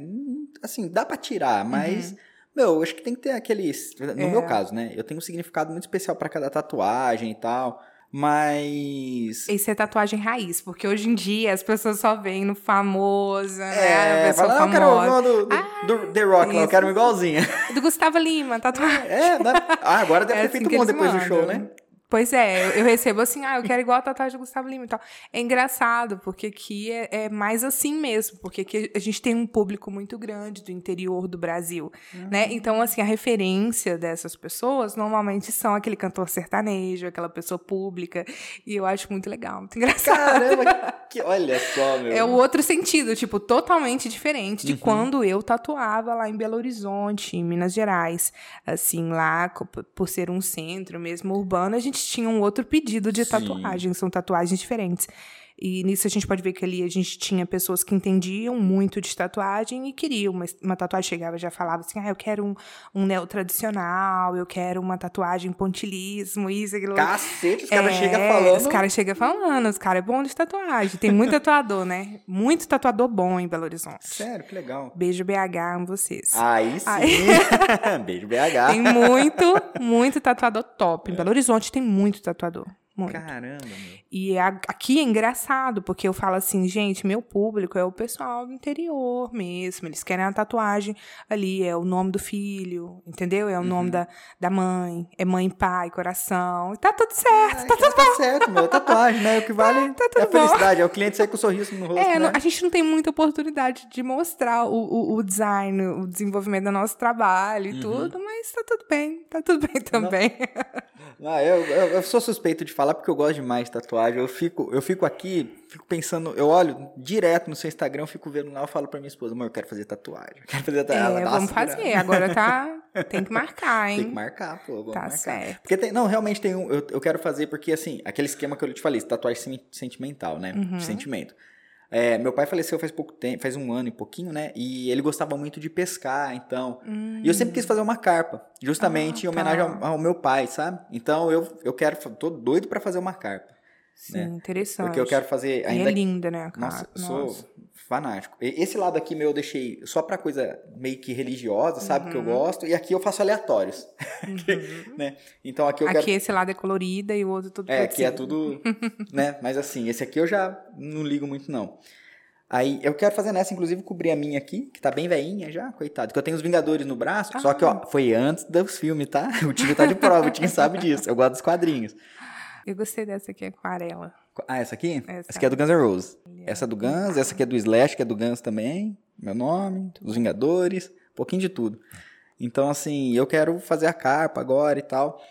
Assim, dá pra tirar, mas. Meu, eu acho que tem que ter aqueles. No Uhum. É. meu caso, né? Eu tenho um significado muito especial pra cada tatuagem e tal. Mas. Isso é tatuagem raiz, porque hoje em dia as pessoas só veem no famosa, né? É, A pessoa fala, não, eu quero famosa. uma do, do, do The Rock lá, eu quero uma igualzinha. Do Gustavo Lima, tatuagem. É, né? Ah, agora deve É ter assim feito bom eles depois do show, mandam. né? Pois é, eu- recebo assim, ah, eu quero igual a tatuagem do Gustavo Lima e tal. É engraçado, porque aqui é, é mais assim mesmo, porque aqui a gente tem um público muito grande do interior do Brasil, né? Então, assim, a referência dessas pessoas normalmente são aquele cantor sertanejo, aquela pessoa pública, e eu acho muito legal, muito engraçado. Caramba, que, olha só, meu. É o outro sentido, tipo, totalmente diferente de uhum. quando eu tatuava lá em Belo Horizonte, em Minas Gerais. Assim, lá, por ser um centro mesmo urbano, a gente tinha um outro pedido de Sim. tatuagem. São tatuagens diferentes. E nisso a gente pode ver que ali a gente tinha pessoas que entendiam muito de tatuagem e queriam. Uma, uma tatuagem chegava já falava assim: ah, eu quero um, um neo tradicional, eu quero uma tatuagem pontilismo, isso, aquilo. Cacete, os caras é, chegam falando. Os caras chegam falando, os caras é bom de tatuagem. Tem muito [laughs] tatuador, né? Muito tatuador bom em Belo Horizonte. Sério, que legal. Beijo BH em vocês. Aí sim. Aí... [laughs] Beijo BH. Tem muito, muito tatuador top. Em Belo Horizonte tem muito tatuador. Muito. Caramba, meu. E a, aqui é engraçado, porque eu falo assim, gente, meu público é o pessoal do interior mesmo. Eles querem a tatuagem ali, é o nome do filho, entendeu? É o uhum. nome da, da mãe, é mãe, pai, coração. E tá tudo certo, Ai, tá tudo tá bom. certo, meu. Tatuagem, né? O que [laughs] vale tá, tá é a felicidade, é o cliente sair com um sorriso no rosto. É, né? a gente não tem muita oportunidade de mostrar o, o, o design, o desenvolvimento do nosso trabalho e uhum. tudo, mas tá tudo bem, tá tudo bem também. Não, não eu, eu, eu sou suspeito de falar porque eu gosto demais de tatuagem. Eu fico, eu fico aqui, fico pensando, eu olho direto no seu Instagram, eu fico vendo lá, eu falo pra minha esposa, amor, eu quero fazer tatuagem. Eu quero fazer tatuagem. É, vamos fazer. Agora tá. [laughs] Tem que marcar, hein? Tem que marcar, pô. Vamos tá marcar. certo. Porque tem, não, realmente tem um. Eu, eu quero fazer porque, assim, aquele esquema que eu te falei, tatuagem sentimental, né? Uhum. De sentimento. É, meu pai faleceu faz pouco tempo, faz um ano e pouquinho, né? E ele gostava muito de pescar, então. Hum. E eu sempre quis fazer uma carpa, justamente ah, em homenagem ao, ao, meu pai, sabe? Então eu, eu quero, tô doido para fazer uma carpa. Sim, né? interessante. Porque eu quero fazer ainda. E é linda, né? Nossa, Nossa. sou fanático. Esse lado aqui meu eu deixei só pra coisa meio que religiosa, sabe? Uhum. Que eu uhum. gosto. E aqui eu faço aleatórios. [laughs] Uhum. né? Então aqui eu Aqui quero... esse lado é colorido e o outro tudo É, aqui é tudo. [laughs] né? Mas assim, esse aqui eu já não ligo muito, não. Aí eu quero fazer nessa, inclusive, cobrir a minha aqui, que tá bem veinha já, coitado. Que eu tenho os Vingadores no braço, ah. só que, ó, foi antes dos filmes, tá? [laughs] O time tá de prova, o time sabe disso. Eu gosto dos quadrinhos. Eu gostei dessa aqui, aquarela. Ah, essa aqui? Essa, essa aqui é do Guns N' Roses. Essa é do Guns, essa aqui é do Slash, que é do Guns também. Meu nome, os Vingadores, um pouquinho de tudo. Então, assim, eu quero fazer a capa agora e tal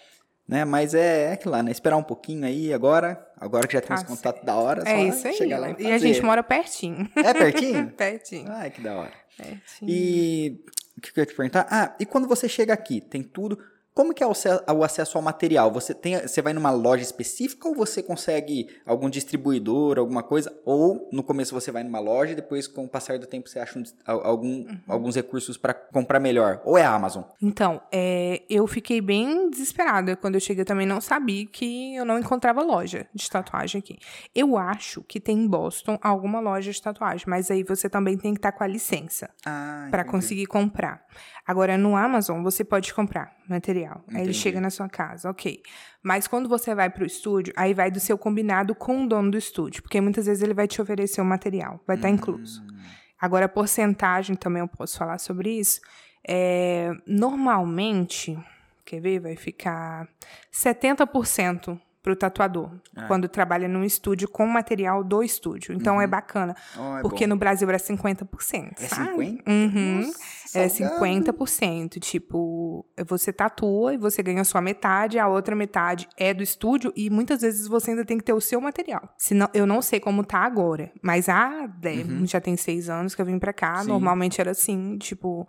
né? Mas é, é aquilo lá, né? Esperar um pouquinho aí agora, agora que já tem ah, os contatos da hora, é isso aí. chegar lá e fazer. E a gente mora pertinho. É pertinho? [laughs] pertinho. Ai, que da hora. Pertinho. E o que eu ia te perguntar? Ah, e quando você chega aqui, tem tudo como que é o acesso ao material? Você, tem, você vai numa loja específica ou você consegue algum distribuidor, alguma coisa? Ou no começo você vai numa loja e depois, com o passar do tempo, você acha um, algum, uhum. alguns recursos para comprar melhor? Ou é a Amazon? Então, é, eu fiquei bem desesperada. Quando eu cheguei, eu também não sabia que eu não encontrava loja de tatuagem aqui. Eu acho que tem em Boston alguma loja de tatuagem, mas aí você também tem que estar com a licença ah, para conseguir comprar. Agora, no Amazon, você pode comprar material. Entendi. Aí ele chega na sua casa, ok. Mas quando você vai para o estúdio, aí vai do seu combinado com o dono do estúdio. Porque muitas vezes ele vai te oferecer o material, vai estar tá incluso. Hum. Agora, a porcentagem também eu posso falar sobre isso. É, normalmente, quer ver? Vai ficar 70% para o tatuador, é. quando trabalha num estúdio com material do estúdio. Então é uhum. é bacana, oh, é porque bom. no Brasil era 50%. É 50%? Uhum. Nossa, é 50%. Tipo, você tatua e você ganha a sua metade, a outra metade é do estúdio e muitas vezes você ainda tem que ter o seu material. Senão, eu não sei como tá agora, mas há, uhum. já tem seis anos que eu vim para cá, Sim. normalmente era assim, tipo...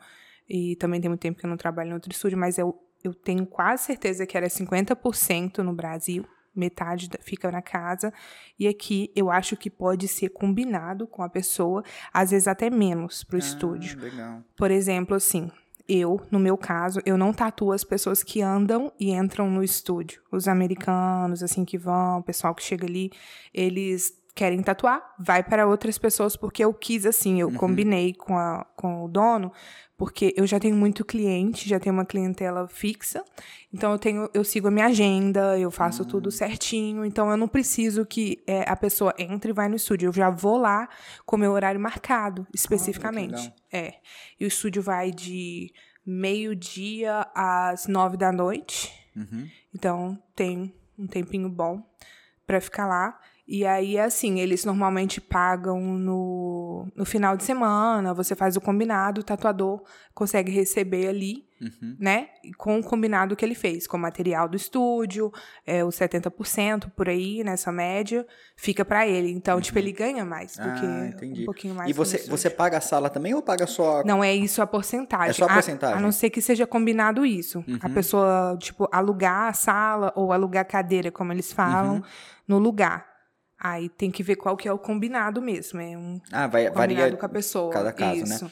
E também tem muito tempo que eu não trabalho em outro estúdio, mas eu, eu tenho quase certeza que era 50% no Brasil metade fica na casa. E aqui eu acho que pode ser combinado com a pessoa, às vezes até menos para o ah, estúdio. Legal. Por exemplo, assim, eu, no meu caso, eu não tatuo as pessoas que andam e entram no estúdio. Os americanos, assim, que vão, o pessoal que chega ali, eles querem tatuar, vai para outras pessoas, porque eu quis assim, eu uhum. combinei com, a, com o dono porque eu já tenho muito cliente, já tenho uma clientela fixa, então eu tenho, eu sigo a minha agenda, eu faço tudo hum. certinho, então eu não preciso que é, a pessoa entre e vai no estúdio, eu já vou lá com meu horário marcado, especificamente. Ah, é. E o estúdio vai de meio-dia às nove da noite, uhum. então tem um tempinho bom para ficar lá. E aí, assim, eles normalmente pagam no, no final de semana, você faz o combinado, o tatuador consegue receber ali né? Com o combinado que ele fez, com o material do estúdio, é, os 70% por aí, nessa média, fica para ele. Então, tipo, ele ganha mais do Ah, que entendi. um pouquinho mais. E você, você paga a sala também ou paga só. Não é isso a porcentagem. É só a A- porcentagem? A, não ser que seja combinado isso. A Uhum. pessoa, tipo, alugar a sala ou alugar a cadeira, como eles falam, Uhum. no lugar. Aí tem que ver qual que é o combinado mesmo. É um Ah, vai, varia com a pessoa. cada caso, isso. né?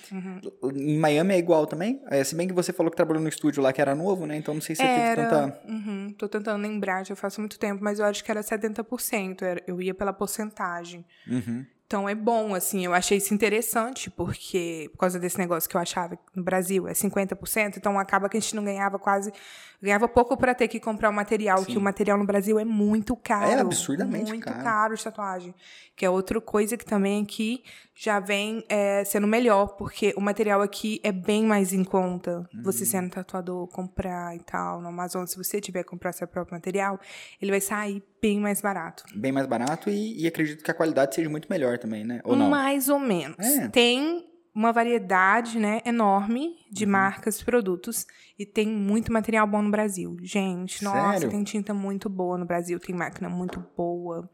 Uhum. Em Miami é igual também? É, se bem que você falou que trabalhou no estúdio lá que era novo, né? Então não sei se Era, teve tanta. uhum, tô tentando lembrar, já faz muito tempo, mas eu acho que era 70%, era- eu ia pela porcentagem. Uhum. Então é bom, assim, eu achei isso interessante, porque por causa desse negócio que eu achava que no Brasil é 50%, então acaba que a gente não ganhava quase, ganhava pouco para ter que comprar o material, que o material no Brasil é muito caro. É absurdamente muito caro. caro de tatuagem, que é outra coisa que também aqui já vem é, sendo melhor, porque o material aqui é bem mais em conta. Hum. Você sendo tatuador, comprar e tal, no Amazon, se você tiver que comprar seu próprio material, ele vai sair bem mais barato. Bem mais barato e, e acredito que a qualidade seja muito melhor também, né? Ou não? Mais ou menos. É. Tem uma variedade, né, enorme de Uhum. marcas e produtos e tem muito material bom no Brasil. Gente, nossa, Sério? tem tinta muito boa no Brasil, tem máquina muito boa.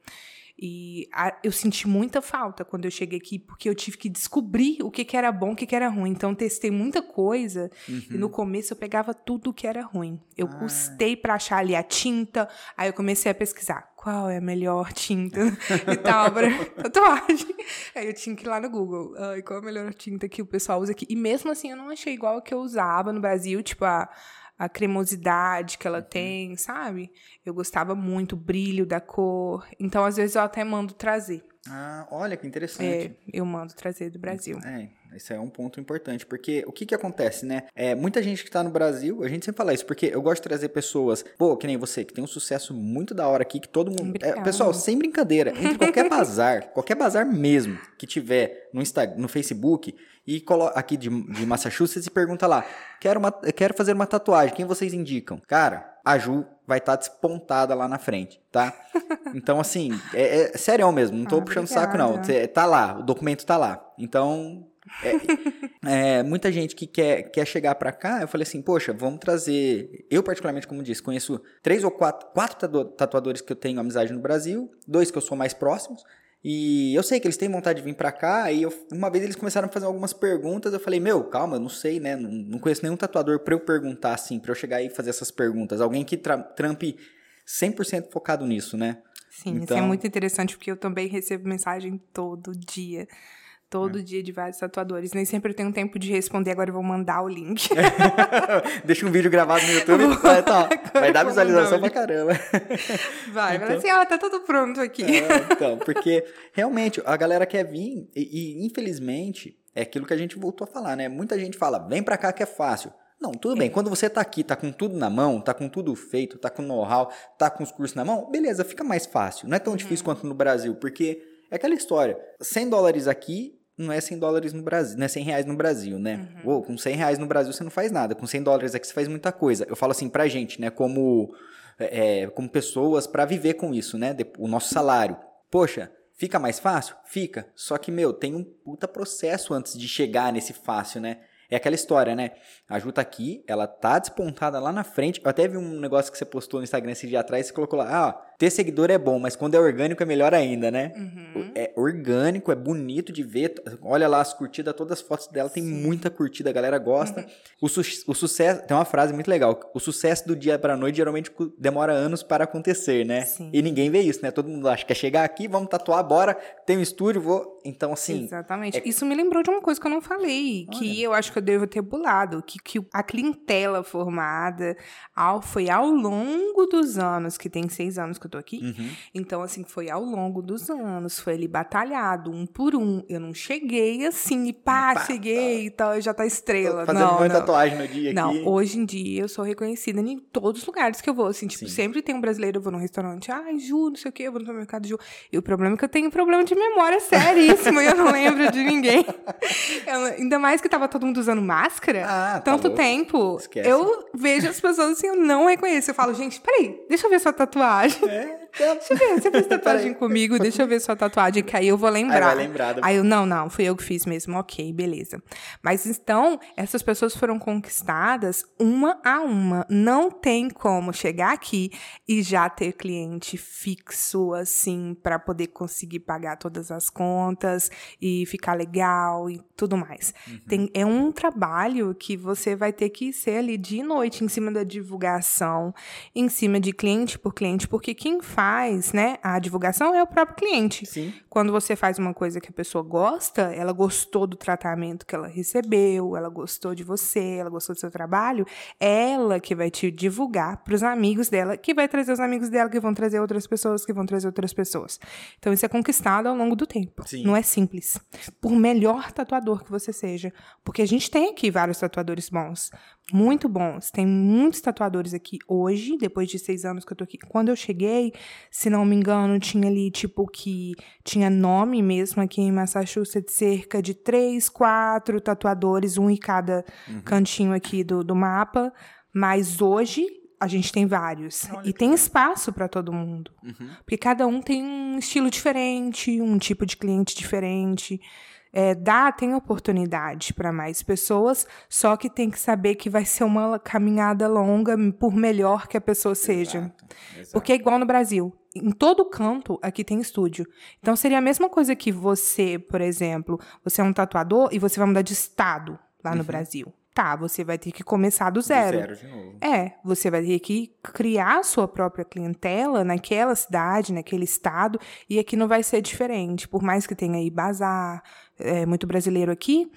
E a- eu senti muita falta quando eu cheguei aqui, porque eu tive que descobrir o que, que era bom e o que, que era ruim. Então, testei muita coisa e no começo eu pegava tudo que era ruim. Eu custei pra achar ali a tinta, aí eu comecei a pesquisar qual é a melhor tinta [laughs] e tal pra tatuagem. Aí eu tinha que ir lá no Google, ai, qual é a melhor tinta que o pessoal usa aqui. E mesmo assim eu não achei igual a que eu usava no Brasil, tipo a, a cremosidade que ela tem, sabe? Eu gostava muito, o brilho da cor. Então, às vezes, eu até mando trazer. Ah, olha que interessante. É, eu mando trazer do Brasil. É, esse é um ponto importante, porque o que que acontece, né? É, muita gente que tá no Brasil, a gente sempre fala isso, porque eu gosto de trazer pessoas, pô, que nem você, que tem um sucesso muito da hora aqui, que todo mundo... É, pessoal, sem brincadeira, entre qualquer [laughs] bazar, qualquer bazar mesmo, que tiver no, Instagram, no Facebook, e colo aqui de, de Massachusetts e pergunta lá, quero, uma, quero fazer uma tatuagem, quem vocês indicam? Cara, a Ju vai estar despontada lá na frente, tá? [laughs] Então, assim, é, é sério mesmo, não tô Ah, puxando saco, não. tá lá, o documento tá lá. Então, é, [laughs] é, muita gente que quer, quer chegar pra cá, eu falei assim, poxa, vamos trazer. Eu, particularmente, como disse, conheço três ou quatro, quatro tatu- tatuadores que eu tenho amizade no Brasil, dois que eu sou mais próximos. E eu sei que eles têm vontade de vir pra cá, e eu- uma vez eles começaram a fazer algumas perguntas, eu falei, meu, calma, eu não sei, né? Não, não conheço nenhum tatuador pra eu perguntar assim, pra eu chegar aí e fazer essas perguntas. Alguém que tra trampe 100% focado nisso, né? Sim, isso Então- é muito interessante, porque eu também recebo mensagem todo dia. Todo dia de vários tatuadores. Nem sempre eu tenho tempo de responder, agora eu vou mandar o link. [laughs] Deixa um vídeo gravado no YouTube, vai, tá, vai dar vou visualização pra caramba. [laughs] Vai, fala assim, ó, tá tudo pronto aqui. É, então, porque realmente a galera quer vir e, e, infelizmente é aquilo que a gente voltou a falar, né? Muita gente fala, vem pra cá que é fácil. Não, tudo bem. Quando você tá aqui, tá com tudo na mão, tá com tudo feito, tá com know-how, tá com os cursos na mão, beleza, fica mais fácil. Não é tão difícil quanto no Brasil, porque é aquela história. 100 dólares aqui não é 100 dólares no Brasil, não é 100 reais no Brasil, né? Ou com 100 reais no Brasil você não faz nada, com 100 dólares aqui você faz muita coisa. Eu falo assim pra gente, né? Como, é, como pessoas pra viver com isso, né? O nosso salário. Poxa, fica mais fácil? Fica. Só que, meu, tem um puta processo antes de chegar nesse fácil, né? É aquela história, né? A Ju tá aqui, ela tá despontada lá na frente. Eu até vi um negócio que você postou no Instagram esse dia atrás, você colocou lá, ah, ter seguidor é bom, mas quando é orgânico é melhor ainda, né? Uhum. É orgânico, é bonito de ver. Olha lá as curtidas, todas as fotos dela tem muita curtida, a galera gosta. Uhum. O, su- o sucesso, tem uma frase muito legal. O sucesso do dia pra noite geralmente demora anos para acontecer, né? Sim. E ninguém vê isso, né? Todo mundo acha que é chegar aqui, vamos tatuar, bora, tem um estúdio, vou. Então, assim, Exatamente. Isso me lembrou de uma coisa que eu não falei, que eu acho que eu devo ter pulado, que, que a clientela formada ao, foi ao longo dos anos, que tem seis anos que eu tô aqui, Uhum. então, assim, foi ao longo dos anos, foi ali batalhado, um por um. Eu não cheguei assim, e pá, Pá, cheguei e tal, já tá estrela. fazendo não, uma não. tatuagem no dia Não, aqui. hoje em dia eu sou reconhecida em todos os lugares que eu vou. Assim, tipo, Sim. sempre tem um brasileiro, eu vou num restaurante, ai, Ju, não sei o quê, eu vou no supermercado Ju. E o problema é que eu tenho problema de memória seríssimo eu não lembro de ninguém. [laughs] Eu não- ainda mais que tava todo mundo usando máscara. Ah, tá tanto louco. tempo. Esquece. Eu vejo as pessoas assim, eu não reconheço. Eu falo, gente, peraí, deixa eu ver sua tatuagem. É. Deixa eu ver, você fez [laughs] tatuagem comigo, deixa eu ver sua tatuagem, que aí eu vou lembrar. Aí vai lembrar. Aí eu, não, não, fui eu que fiz mesmo, ok, beleza. Mas então, essas pessoas foram conquistadas uma a uma. Não tem como chegar aqui e já ter cliente fixo, assim, para poder conseguir pagar todas as contas e ficar legal e tudo mais. Uhum. Tem, é um trabalho que você vai ter que ser ali de noite, em cima da divulgação, em cima de cliente por cliente, porque quem faz, né, a divulgação é o próprio cliente. Sim. Quando você faz uma coisa que a pessoa gosta, ela gostou do tratamento que ela recebeu, ela gostou de você, ela gostou do seu trabalho, ela que vai te divulgar para os amigos dela, que vai trazer os amigos dela, que vão trazer outras pessoas, que vão trazer outras pessoas. Então isso é conquistado ao longo do tempo. Sim. Não é simples. Por melhor tatuador que você seja, porque a gente tem aqui vários tatuadores bons, muito bons. Tem muitos tatuadores aqui hoje, depois de seis anos que eu tô aqui. Quando eu cheguei, se não me engano, tinha ali, tipo, que tinha nome mesmo aqui em Massachusetts, cerca de três, quatro tatuadores, um em cada uhum. cantinho aqui do, do mapa. Mas hoje a gente tem vários. Olha e tem espaço para todo mundo. Uhum. Porque cada um tem um estilo diferente, um tipo de cliente diferente é, dá, tem oportunidade para mais pessoas, só que tem que saber que vai ser uma caminhada longa, por melhor que a pessoa seja. Exato, exato. Porque é igual no Brasil. Em todo canto aqui tem estúdio. Então seria a mesma coisa que você, por exemplo, você é um tatuador e você vai mudar de estado lá no uhum. Brasil. Tá, você vai ter que começar do zero. Do zero de novo. É, você vai ter que criar a sua própria clientela naquela cidade, naquele estado, e aqui não vai ser diferente. Por mais que tenha aí bazar, é, muito brasileiro aqui,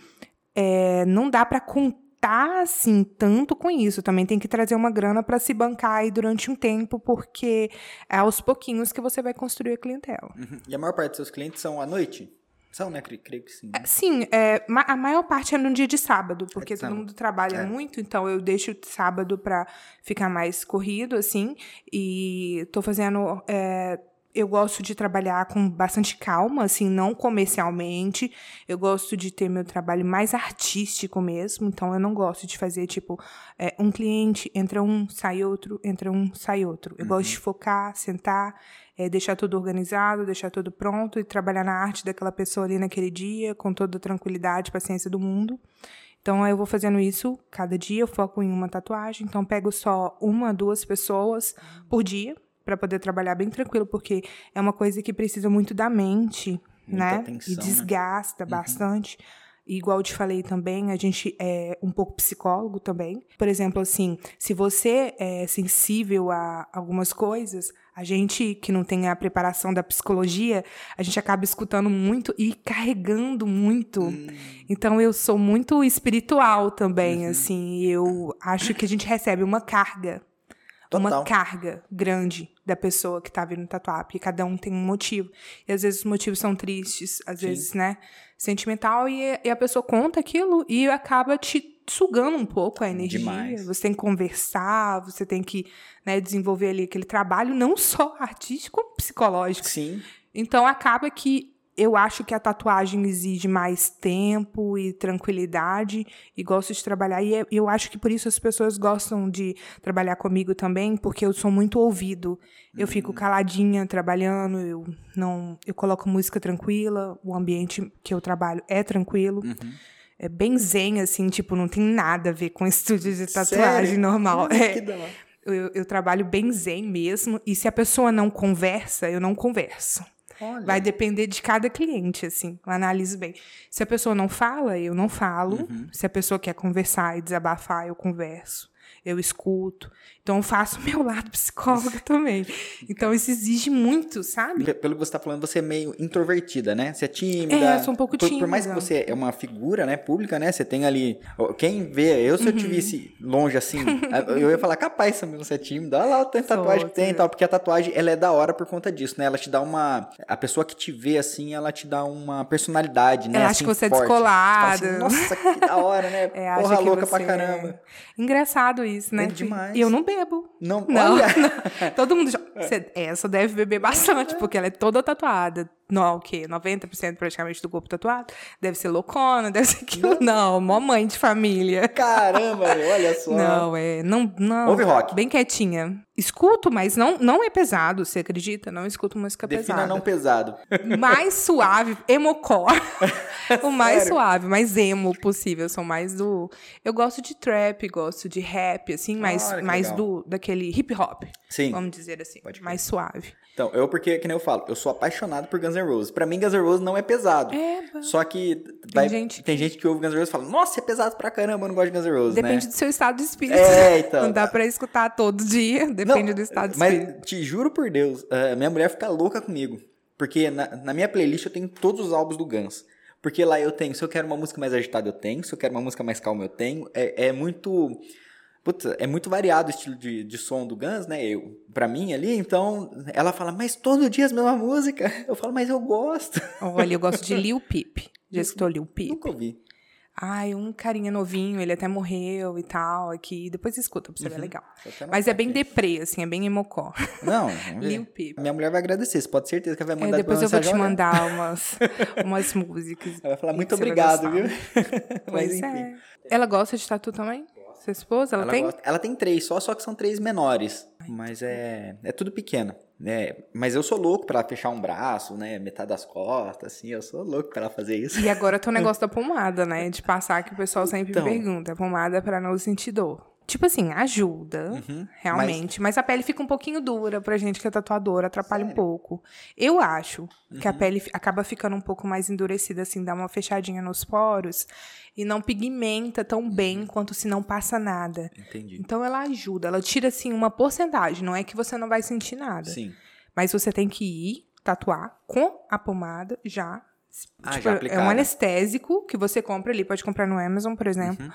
é, não dá para contar assim tanto com isso. Também tem que trazer uma grana para se bancar aí durante um tempo, porque é aos pouquinhos que você vai construir a clientela. Uhum. E a maior parte dos seus clientes são à noite? São, né? Creio, creio que sim. Né? Sim, é, a maior parte é no dia de sábado, porque é todo mundo trabalha é. muito, então eu deixo sábado para ficar mais corrido, assim, e tô fazendo. É, eu gosto de trabalhar com bastante calma, assim, não comercialmente. Eu gosto de ter meu trabalho mais artístico mesmo. Então, eu não gosto de fazer, tipo, é, um cliente, entra um, sai outro, entra um, sai outro. Eu uhum. gosto de focar, sentar é, deixar tudo organizado, deixar tudo pronto e trabalhar na arte daquela pessoa ali naquele dia, com toda a tranquilidade e paciência do mundo. Então, eu vou fazendo isso cada dia, eu foco em uma tatuagem. Então, pego só uma, duas pessoas por dia para poder trabalhar bem tranquilo, porque é uma coisa que precisa muito da mente, Muita né? Atenção, e né? desgasta né? bastante. Uhum. Igual eu te falei também, a gente é um pouco psicólogo também. Por exemplo, assim, se você é sensível a algumas coisas, a gente que não tem a preparação da psicologia, a gente acaba escutando muito e carregando muito. Hum. Então eu sou muito espiritual também, uhum. assim, eu acho que a gente recebe uma carga. Total. Uma carga grande da pessoa que está vindo tatuar, porque cada um tem um motivo. E às vezes os motivos são tristes, às Sim. vezes, né, sentimental, e, e a pessoa conta aquilo e acaba te sugando um pouco a energia. Demais. Você tem que conversar, você tem que né, desenvolver ali aquele trabalho, não só [laughs] artístico, como psicológico. Sim. Então acaba que eu acho que a tatuagem exige mais tempo e tranquilidade e gosto de trabalhar. E é, eu acho que por isso as pessoas gostam de trabalhar comigo também, porque eu sou muito ouvido. Eu uhum. fico caladinha trabalhando, eu não, eu coloco música tranquila, o ambiente que eu trabalho é tranquilo. Uhum é bem zen, assim, tipo, não tem nada a ver com estúdio de tatuagem Sério? normal. É, eu, eu trabalho bem zen mesmo, e se a pessoa não conversa, eu não converso. Olha. Vai depender de cada cliente, assim. Eu analiso bem. Se a pessoa não fala, eu não falo. Uhum. Se a pessoa quer conversar e desabafar, eu converso eu escuto. Então, eu faço [laughs] meu lado psicóloga também. Então, isso exige muito, sabe? Pelo que você está falando, você é meio introvertida, né? Você é tímida. É, eu sou um pouco por, tímida. Por mais que você é uma figura, né, pública, né? Você tem ali... Quem vê, eu se eu te uhum. visse longe assim, [laughs] eu ia falar, capaz, Samir, você é tímida. Olha lá, tem tatuagem que tem e tal. Porque a tatuagem, ela é da hora por conta disso, né? Ela te dá uma... A pessoa que te vê assim, ela te dá uma personalidade, né? Ela assim, acha que você forte. é descolada. Assim, Nossa, que da hora, né? [laughs] É, Porra louca pra caramba. É... Engraçado isso, né? É demais. E eu não bebo. Não, não, [laughs] não. Todo mundo. Já... Essa deve beber bastante, porque ela é toda tatuada. Não, o quê? 90% praticamente do corpo tatuado? Deve ser loucona, deve ser aquilo. Não, mó mãe de família. Caramba, olha só. Não, é. Não, não. Ouve rock. Bem quietinha. Escuto, mas não, não é pesado, você acredita? Não escuto música Defina pesada. não pesado. [laughs] Mais suave, emocore. [laughs] o mais Sério? suave, mais emo possível. São mais do. Eu gosto de trap, gosto de rap, assim, mais, que mais legal. do daquele hip hop. Sim. Vamos dizer assim. Pode mais suave. Então, eu porque, que nem eu falo, eu sou apaixonado por Guns N' Roses. Pra mim, Guns N' Roses não é pesado. É, Só que vai- gente tem gente que ouve Guns N' Roses e fala, nossa, é pesado pra caramba, eu não gosto de Guns N' Roses, Depende né? do seu estado de espírito. É, então. Não dá pra escutar todo dia. Depende do estado de espírito. Mas te juro por Deus, eh, minha mulher fica louca comigo. Porque na, na minha playlist eu tenho todos os álbuns do Guns. Porque lá eu tenho, se eu quero uma música mais agitada, eu tenho. Se eu quero uma música mais calma, eu tenho. É, é muito. Putz, é muito variado o estilo de, de som do Guns, né? Eu, pra mim ali, então ela fala, mas todo dia as mesma música. [laughs] Eu falo, mas eu gosto. Olha, eu gosto de [laughs] Lil Peep. Já escutou Lil Peep? Nunca ouvi. Ai, um carinha novinho, ele até morreu e tal, aqui. Depois escuta pra você ver, é legal. Vou até Mas é bem aqui. deprê, assim, é bem emocó. [laughs] Não, ver. Lil Peep. Minha mulher vai agradecer, você pode ter certeza que ela vai É, mandar depois eu vou te mandar umas, umas músicas. Ela vai falar, muito obrigado, viu? Mas Pois enfim. é. Ela gosta de tatu também? Sua esposa, ela, Ela, tem? gosta- ela tem três, só, só que são três menores. Mas é, é tudo pequeno. Né? Mas eu sou louco pra ela fechar um braço, né? Metade das costas, assim. Eu sou louco pra ela fazer isso. E agora tem o [laughs] negócio da pomada, né? De passar que o pessoal sempre Então. me pergunta. Pomada é pra não sentir dor. Tipo assim, ajuda, Uhum. realmente. Mas... a pele fica um pouquinho dura pra gente que é tatuadora, atrapalha um pouco. Eu acho que Uhum. a pele fi- acaba ficando um pouco mais endurecida, assim, dá uma fechadinha nos poros e não pigmenta tão Uhum. bem quanto se não passa nada. Entendi. Então ela ajuda, ela tira assim uma porcentagem, não é que você não vai sentir nada. Sim. Mas você tem que ir tatuar com a pomada já. Ah, Tipo, já é um anestésico que você compra ali, pode comprar no Amazon, por exemplo.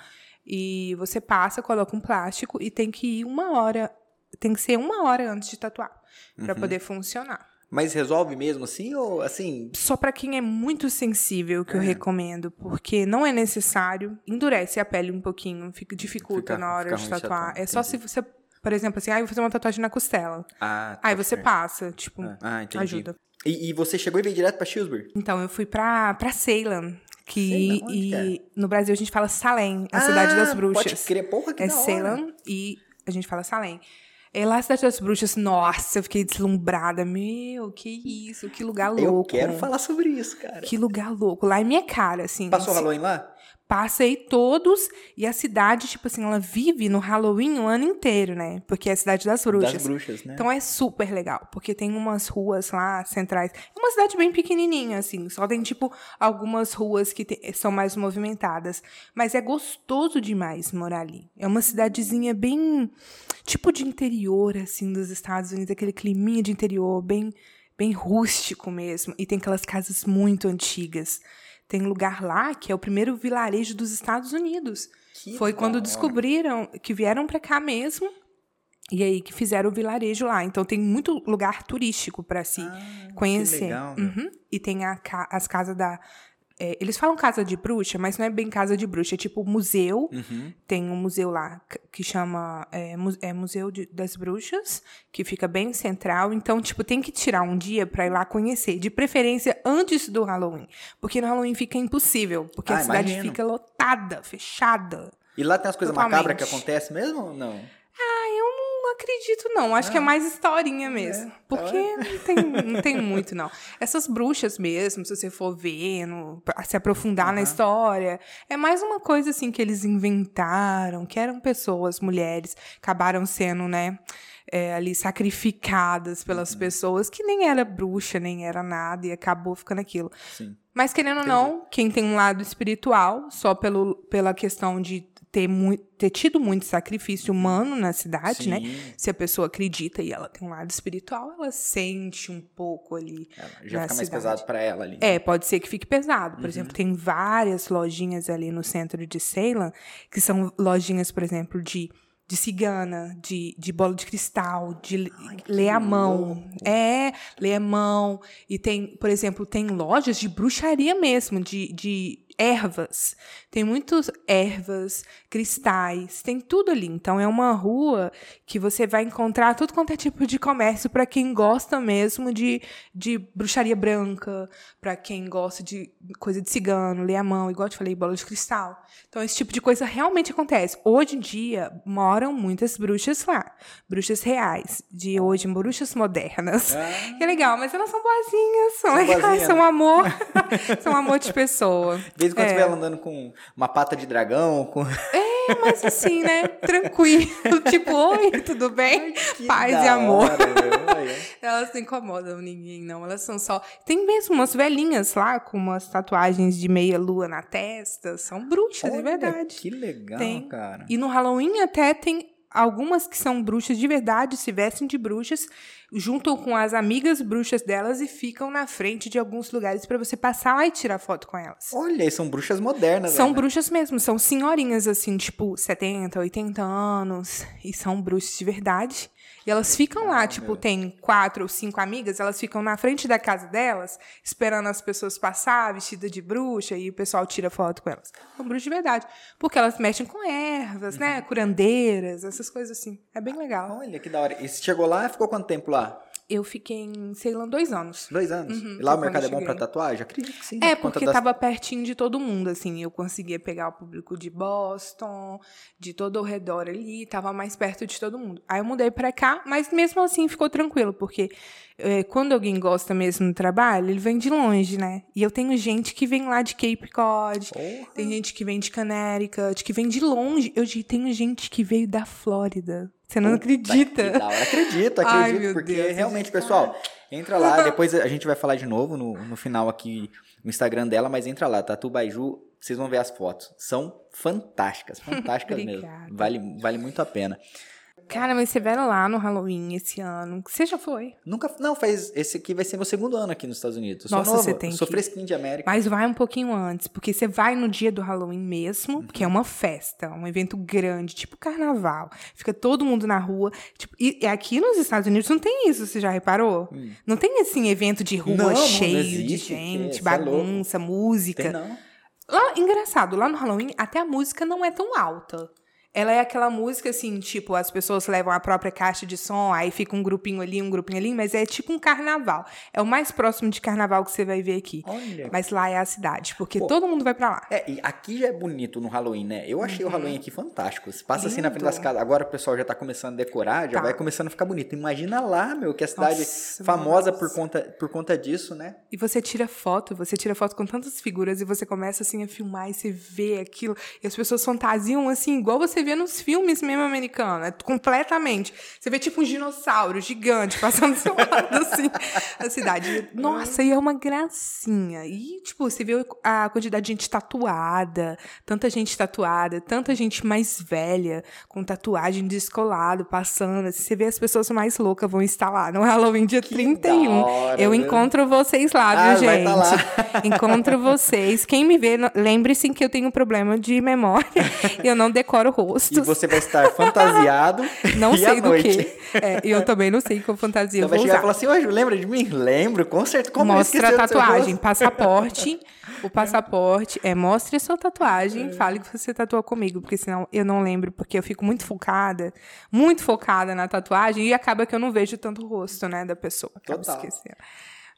E você passa, coloca um plástico e tem que ir uma hora. Tem que ser uma hora antes de tatuar. Pra Uhum. poder funcionar. Mas resolve mesmo assim? Ou assim. Só pra quem é muito sensível que eu É. recomendo, porque não é necessário, endurece a pele um pouquinho, fica, dificulta Fica- na hora de de tatuar. É só se entendi. você, por exemplo, assim, ah, eu vou fazer uma tatuagem na costela. Ah, Aí tá você certo. passa, tipo, Ah, entendi. ajuda. E, e você chegou e veio direto pra Shrewsbury? Então, eu fui pra, pra Salem, que e é? no Brasil a gente fala Salem, a cidade das Ah, bruxas. Pode crer, porra, que é. Salem e a gente fala Salem. É lá a cidade das bruxas, nossa, eu fiquei deslumbrada. Meu, que isso, que lugar louco. Eu quero falar sobre isso, cara. Que lugar louco. Lá é minha cara, assim. Passou Se- Halloween lá? Passei todos e a cidade, tipo assim, ela vive no Halloween o ano inteiro, né? Porque é a cidade das bruxas. Das bruxas, né? Então é super legal, porque tem umas ruas lá centrais. É uma cidade bem pequenininha, assim. Só tem, tipo, algumas ruas que te- são mais movimentadas. Mas é gostoso demais morar ali. É uma cidadezinha bem. Tipo de interior, assim, dos Estados Unidos. Aquele climinha de interior, bem, bem rústico mesmo. E tem aquelas casas muito antigas. Tem lugar lá que é o primeiro vilarejo dos Estados Unidos. Que Foi quando hora. descobriram que vieram pra cá mesmo. E aí que fizeram o vilarejo lá. Então tem muito lugar turístico pra se Ah, conhecer. Que legal. Uhum. E tem a as casas da. É, eles falam casa de bruxa, mas não é bem casa de bruxa, é tipo museu. Uhum. Tem um museu lá que chama é, é Museu de- das Bruxas, que fica bem central. Então, tipo, tem que tirar um dia pra ir lá conhecer. De preferência antes do Halloween. Porque no Halloween fica impossível. Porque Ah, a cidade imagino. fica lotada, fechada. E lá tem as coisas macabras que acontecem mesmo ou não? Não acredito, não. Acho que é mais historinha mesmo. Porque não tem, não tem muito, não. Essas bruxas mesmo, se você for ver, no- pra se aprofundar na história, é mais uma coisa assim que eles inventaram, que eram pessoas, mulheres, acabaram sendo, né? é, ali sacrificadas pelas pessoas que nem era bruxa, nem era nada, e acabou ficando aquilo. Sim. Mas querendo ou não, quem tem um lado espiritual, só pelo, pela questão de ter, ter tido muito sacrifício humano na cidade, né? Sim. Se a pessoa acredita e ela tem um lado espiritual, ela sente um pouco ali. Ela já na fica mais cidade. pesado pra ela ali. É, pode ser que fique pesado. Uhum. Por exemplo, tem várias lojinhas ali no centro de Salem, que são lojinhas, por exemplo, de, de cigana, de, de bola de cristal, de ler a mão. É, ler a mão. E tem, por exemplo, tem lojas de bruxaria mesmo, de, de ervas. Tem muitas ervas, cristais, tem tudo ali. Então é uma rua que você vai encontrar tudo quanto é tipo de comércio para quem gosta mesmo de, de bruxaria branca, para quem gosta de coisa de cigano, ler a mão, igual eu te falei, bola de cristal. Então esse tipo de coisa realmente acontece. Hoje em dia moram muitas bruxas lá, bruxas reais, de hoje, bruxas modernas. Ah. Que é legal, mas elas são boazinhas, são, são legais, [laughs] boazinha. são amor, [laughs] são amor de pessoa. Vez em quando é. você vai andando com uma pata de dragão, com... É, mas assim, né? [laughs] Tranquilo. [laughs] tipo, oi, tudo bem? Ai, Paz e amor. Hora, [laughs] elas não incomodam ninguém, não. Elas são só. Tem mesmo umas velhinhas lá com umas tatuagens de meia lua na testa. São bruxas, Olha, de verdade. Que legal, tem. cara. E no Halloween até tem algumas que são bruxas de verdade, se vestem de bruxas, juntam com as amigas bruxas delas e ficam na frente de alguns lugares para você passar lá e tirar foto com elas. Olha, são bruxas modernas. São né? bruxas mesmo, são senhorinhas assim, tipo 70, 80 anos, e são bruxas de verdade. E elas ficam lá, tipo, tem quatro ou cinco amigas, elas ficam na frente da casa delas, esperando as pessoas passar, vestida de bruxa, e o pessoal tira foto com elas. São bruxas de verdade. Porque elas mexem com ervas, né? Curandeiras, essas coisas assim. É bem legal. Olha, que da hora. E você chegou lá, ficou quanto tempo lá? Eu fiquei em Ceilão dois anos. Dois anos? Uhum, e lá o mercado é bom para tatuagem? Acredito que sim. É, porque das... tava pertinho de todo mundo, assim. Eu conseguia pegar o público de Boston, de todo o redor ali, tava mais perto de todo mundo. Aí eu mudei para cá, mas mesmo assim ficou tranquilo, porque é, quando alguém gosta mesmo do trabalho, ele vem de longe, né? E eu tenho gente que vem lá de Cape Cod, Porra. tem gente que vem de Connecticut, que vem de longe. Eu tenho gente que veio da Flórida. Você não Puta acredita? Que da hora. Acredito, acredito. Ai, porque Deus, realmente, pessoal, entra lá, [laughs] depois a gente vai falar de novo no, no final aqui no Instagram dela, mas entra lá, Tatu Baiju, vocês vão ver as fotos. São fantásticas, fantásticas mesmo. Vale, vale muito a pena. Cara, mas você veio lá no Halloween esse ano. Você já foi? Nunca. Não, faz. Esse aqui vai ser meu segundo ano aqui nos Estados Unidos. Nossa, sou novo, você tem. Sou que... fresquinho de América. Mas vai um pouquinho antes, porque você vai no dia do Halloween mesmo, uhum. que é uma festa, um evento grande, tipo carnaval. Fica todo mundo na rua. Tipo, e aqui nos Estados Unidos não tem isso, você já reparou? Hum. Não tem assim, evento de rua não, cheio não de gente, é, bagunça, é música. Tem, não. Lá, engraçado, lá no Halloween até a música não é tão alta. Ela é aquela música assim, tipo, as pessoas levam a própria caixa de som, aí fica um grupinho ali, um grupinho ali, mas é tipo um carnaval. É o mais próximo de carnaval que você vai ver aqui. Olha. Mas lá é a cidade, porque Pô, todo mundo vai para lá. É, e aqui já é bonito no Halloween, né? Eu achei uhum. o Halloween aqui fantástico. Você passa Lindo. assim na frente das casas, agora o pessoal já tá começando a decorar, já tá. vai começando a ficar bonito. Imagina lá, meu, que a cidade nossa, famosa por conta, por conta disso, né? E você tira foto, você tira foto com tantas figuras e você começa assim a filmar e você vê aquilo. E as pessoas fantasiam assim, igual você vê nos filmes mesmo americanos, é completamente. Você vê tipo um dinossauro gigante passando do seu [laughs] lado, assim, a cidade. Nossa, e é uma gracinha. E, tipo, você vê a quantidade de gente tatuada, tanta gente tatuada, tanta gente mais velha, com tatuagem descolado, passando. Assim, você vê as pessoas mais loucas vão estar lá no Halloween dia que 31. Hora, Eu encontro vocês lá, ah, viu, gente? Tá lá. Encontro vocês. Quem me vê, lembre-se que eu tenho um problema de memória. [laughs] eu não decoro rostos você vai estar fantasiado. [laughs] Não sei do que. É, eu também não sei qual fantasia então eu vou vai chegar usar. e falar assim, lembra de mim? Lembro, com certeza. Como Mostra a tatuagem, passaporte. O [laughs] passaporte é mostre a sua tatuagem, é. fale que você tatuou comigo, porque senão eu não lembro, porque eu fico muito focada, muito focada na tatuagem e acaba que eu não vejo tanto o rosto, né, da pessoa. Total. esquecendo.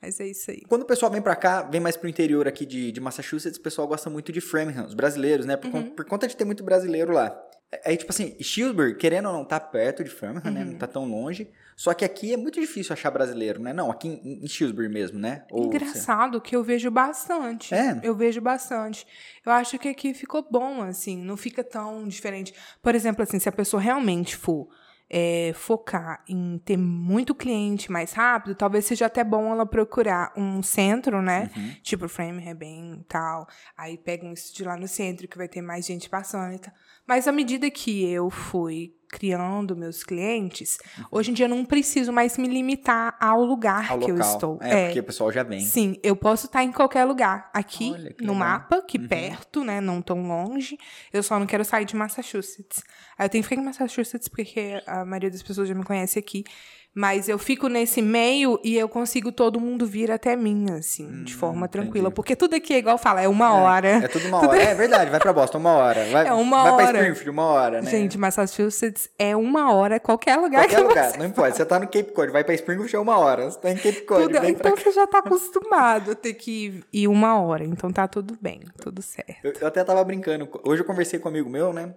Mas é isso aí. Quando o pessoal vem para cá, vem mais pro interior aqui de, de Massachusetts, o pessoal gosta muito de Framingham, os brasileiros, né? Por, uhum. por conta de ter muito brasileiro lá. Aí, tipo assim, Shrewsbury, querendo ou não, tá perto de Framingham, uhum. né? Não uhum. tá tão longe. Só que aqui é muito difícil achar brasileiro, né? Não, aqui em, em mesmo, né? Ou, Engraçado que eu vejo bastante. É? Eu vejo bastante. Eu acho que aqui ficou bom, assim, não fica tão diferente. Por exemplo, assim, se a pessoa realmente for é, focar em ter muito cliente mais rápido, talvez seja até bom ela procurar um centro, né? Uhum. Tipo Frame bem tal. Aí pega um estúdio lá no centro que vai ter mais gente passando e tal. Mas à medida que eu fui criando meus clientes, hoje em dia eu não preciso mais me limitar ao lugar Ao que eu local. estou. É, porque o pessoal já vem. Sim, eu posso estar em qualquer lugar. Aqui Olha, que no legal. mapa, aqui Uhum. perto, né? Não tão longe. Eu só não quero sair de Massachusetts. Aí eu tenho que ficar em Massachusetts porque a maioria das pessoas já me conhece aqui. Mas eu fico nesse meio e eu consigo todo mundo vir até mim, assim, de forma tranquila. Hum, entendi. Porque tudo aqui é igual fala, é uma hora. É tudo uma hora. [laughs] É verdade, vai pra Boston uma hora. Vai, É uma vai hora. pra Springfield uma hora, né? Gente, Massachusetts é uma hora, qualquer lugar Qualquer que lugar, você não importa. Você tá no Cape Cod, vai pra Springfield é uma hora. Você tá em Cape Cod, Tudo- então você já tá acostumado a ter que ir uma hora. Então tá tudo bem, tudo certo. Eu, eu até tava brincando. Hoje eu conversei com um amigo meu, né?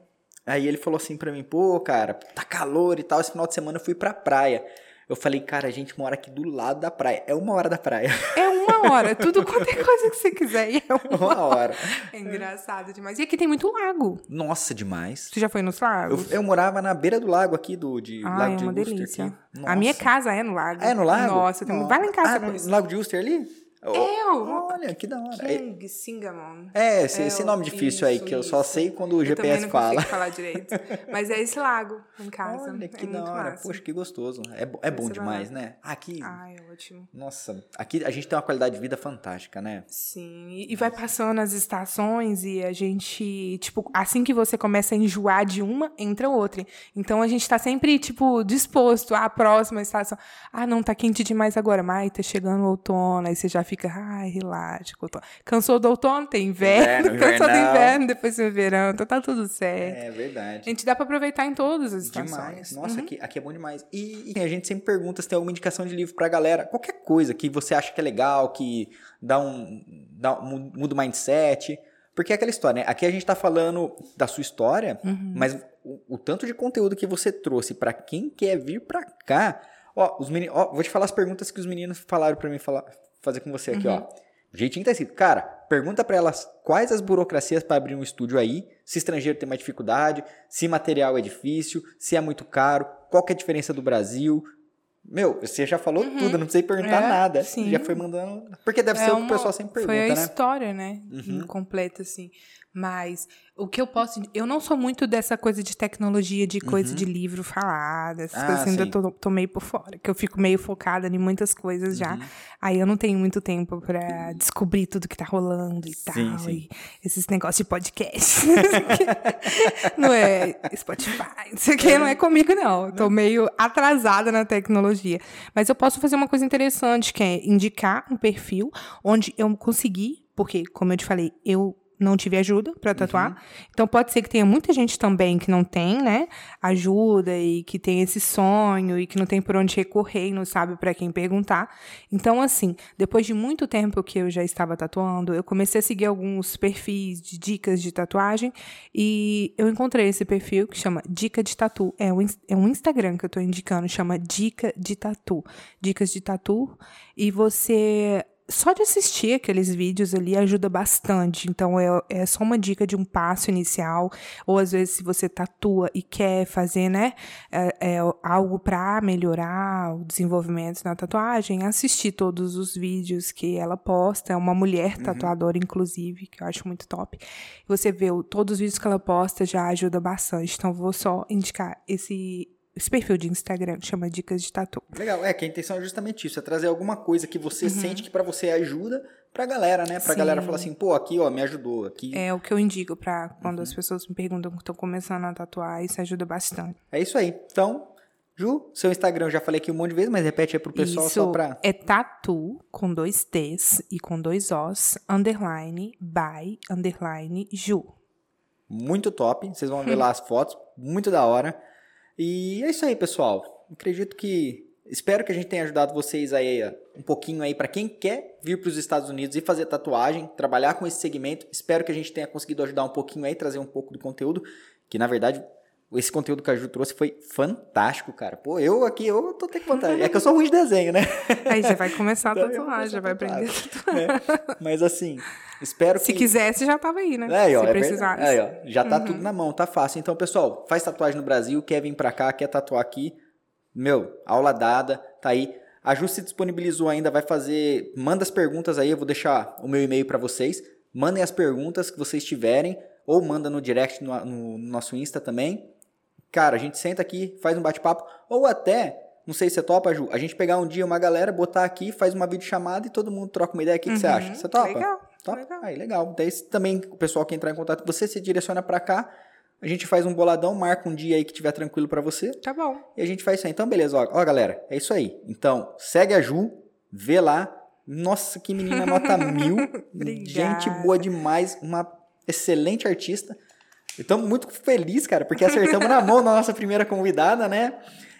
Aí ele falou assim pra mim, pô, cara, tá calor e tal. Esse final de semana eu fui pra praia. Eu falei, cara, a gente mora aqui do lado da praia. É uma hora da praia. É uma [laughs] hora, tudo quanto é coisa que você quiser. É uma uma hora. É engraçado demais. E aqui tem muito lago. Nossa, demais. Você já foi nos Eu, lagos? eu morava na beira do lago aqui, do de Ah, Lago é de uma delícia. aqui. A minha casa é no lago. É no lago? Nossa, tem... Vai lá em casa ah, no Lago de Worcester ali? Eu? Olha, que da hora. É- King Singamon. É, esse, É, esse nome difícil aí, isso, que eu só isso. sei quando o Eu também GPS não fala. falar direito. Mas é esse lago em casa. Olha, que é da hora. massa. Poxa, que gostoso. É, é bom demais, né? Aqui, Ai, é ótimo. nossa, aqui a gente tem uma qualidade de vida fantástica, né? Sim, e- e vai passando as estações e a gente, tipo, assim que você começa a enjoar de uma, entra outra. Então a gente tá sempre, tipo, disposto à próxima estação. Ah, não, tá quente demais agora, mas tá chegando o outono, aí você já fica, ai, relaxa. Cansou do outono, tem inverno, Inverno, [laughs] cansou do invernal. inverno, depois tem verão, então tá tudo certo. É verdade. A gente dá pra aproveitar em todas as estações. Demais. Nossa, aqui, aqui é bom demais. E, e a gente sempre pergunta se tem alguma indicação de livro pra galera. Qualquer coisa que você acha que é legal, que dá um, dá um muda o mindset. Porque é aquela história, né? Aqui a gente tá falando da sua história, Uhum. mas o, o tanto de conteúdo que você trouxe pra quem quer vir pra cá. Ó, os meninos, ó, vou te falar as perguntas que os meninos falaram pra mim falar, fazer com você aqui, Uhum. ó. O jeitinho tá escrito. Cara, pergunta pra elas quais as burocracias pra abrir um estúdio aí, se estrangeiro tem mais dificuldade, se material é difícil, se é muito caro, qual que é a diferença do Brasil. Meu, você já falou tudo, não precisei perguntar É, nada. sim. Já foi mandando. Porque deve É ser o que o uma- pessoal sempre Foi a pergunta, né? história, né? Uhum. Completa, assim. Mas o que eu posso. Eu não sou muito dessa coisa de tecnologia, de coisa de livro falada, essas Uhum. Ah, coisas assim, ainda sim. tô, tô meio por fora. Que eu fico meio focada em muitas coisas já. Uhum. Aí eu não tenho muito tempo pra descobrir tudo que tá rolando e tal. Sim, sim. E esses negócios de podcast. [laughs] não é Spotify, isso aqui não é comigo, não. Eu tô meio atrasada na tecnologia. Mas eu posso fazer uma coisa interessante, que é indicar um perfil onde eu consegui, porque, como eu te falei, eu não tive ajuda pra tatuar. Então pode ser que tenha muita gente também que não tem, né, ajuda e que tem esse sonho e que não tem por onde recorrer e não sabe pra quem perguntar. Então assim, depois de muito tempo que eu já estava tatuando, eu comecei a seguir alguns perfis de dicas de tatuagem e eu encontrei esse perfil que chama Dica de Tatu. É um, é um Instagram que eu tô indicando, chama Dica de Tatu. Dicas de Tatu. E você só de assistir aqueles vídeos ali ajuda bastante. Então, é, é só uma dica de um passo inicial. Ou, às vezes, se você tatua e quer fazer, né, é, é algo para melhorar o desenvolvimento na tatuagem, assistir todos os vídeos que ela posta. É uma mulher tatuadora, inclusive, que eu acho muito top. Você vê todos os vídeos que ela posta já ajuda bastante. Então, vou só indicar esse, esse perfil de Instagram, chama Dicas de Tatu. Legal, é que a intenção é justamente isso, é trazer alguma coisa que você sente que pra você ajuda pra galera, né? Pra Uhum. Sim. galera falar assim, pô, aqui, ó, me ajudou, aqui. É o que eu indico pra quando Uhum. as pessoas me perguntam que estão começando a tatuar, isso ajuda bastante. É isso aí. Então, Ju, seu Instagram eu já falei aqui um monte de vezes, mas repete aí pro pessoal isso só pra. é tatu com dois T's e com dois Os, underline, by, underline, Ju. Muito top. Vocês vão ver lá as fotos, muito da hora. E é isso aí, pessoal. Acredito que. Espero que a gente tenha ajudado vocês aí um pouquinho aí para quem quer vir para os Estados Unidos e fazer tatuagem, trabalhar com esse segmento. Espero que a gente tenha conseguido ajudar um pouquinho aí, trazer um pouco do conteúdo, que na verdade esse conteúdo que a Ju trouxe foi fantástico, cara. Pô, eu aqui, eu tô tendo que contar. É que eu sou ruim de desenho, né? [laughs] Aí já vai começar a Então, tatuar, já vai aprender a tatuar. Né? Mas assim, espero Se que. quisesse, já tava aí, né? É, ó, Se é precisasse. Aí, ó, já tá tudo na mão, tá fácil. Então, pessoal, faz tatuagem no Brasil, quer vir pra cá, quer tatuar aqui, meu, aula dada, tá aí. A Ju se disponibilizou ainda, vai fazer. Manda as perguntas aí, eu vou deixar o meu e-mail pra vocês. Mandem as perguntas que vocês tiverem, ou manda no direct no, no nosso Insta também. Cara, a gente senta aqui, faz um bate-papo, ou até, não sei se você topa, Ju, a gente pegar um dia uma galera, botar aqui, faz uma videochamada e todo mundo troca uma ideia. O que, que você Uhum, acha? Você topa? Legal. Topa? legal. Aí, legal. Daí também o pessoal que entrar em contato você se direciona pra cá, a gente faz um boladão, marca um dia aí que tiver tranquilo pra você Tá bom. e a gente faz isso aí. Então, beleza, ó, ó galera, é isso aí. Então, segue a Ju, vê lá. Nossa, que menina nota mil. [laughs] Gente boa demais, uma excelente artista. Estamos muito felizes, cara, porque acertamos na mão na nossa primeira convidada, né?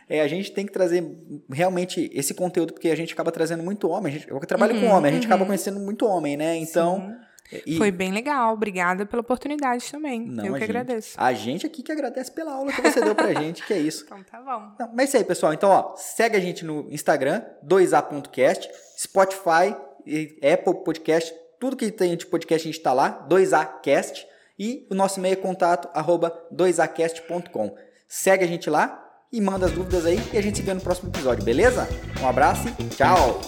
É, a gente tem que trazer realmente esse conteúdo, porque a gente acaba trazendo muito homem. A gente, eu trabalho com Uhum, homem, a gente acaba uhum. conhecendo muito homem, né? Então. Sim. e- Foi bem legal. Obrigada pela oportunidade também. Não, eu que gente- agradeço. A gente aqui que agradece pela aula que você deu pra gente, que é isso. [laughs] Então tá bom. Não, mas é isso aí, pessoal. Então, ó, segue a gente no Instagram, 2a.cast, Spotify, Apple Podcast, tudo que tem de podcast a gente tá lá, 2acast, e o nosso e-mail é contato, arroba 2acast.com. Segue a gente lá e manda as dúvidas aí e a gente se vê no próximo episódio, beleza? Um abraço e tchau!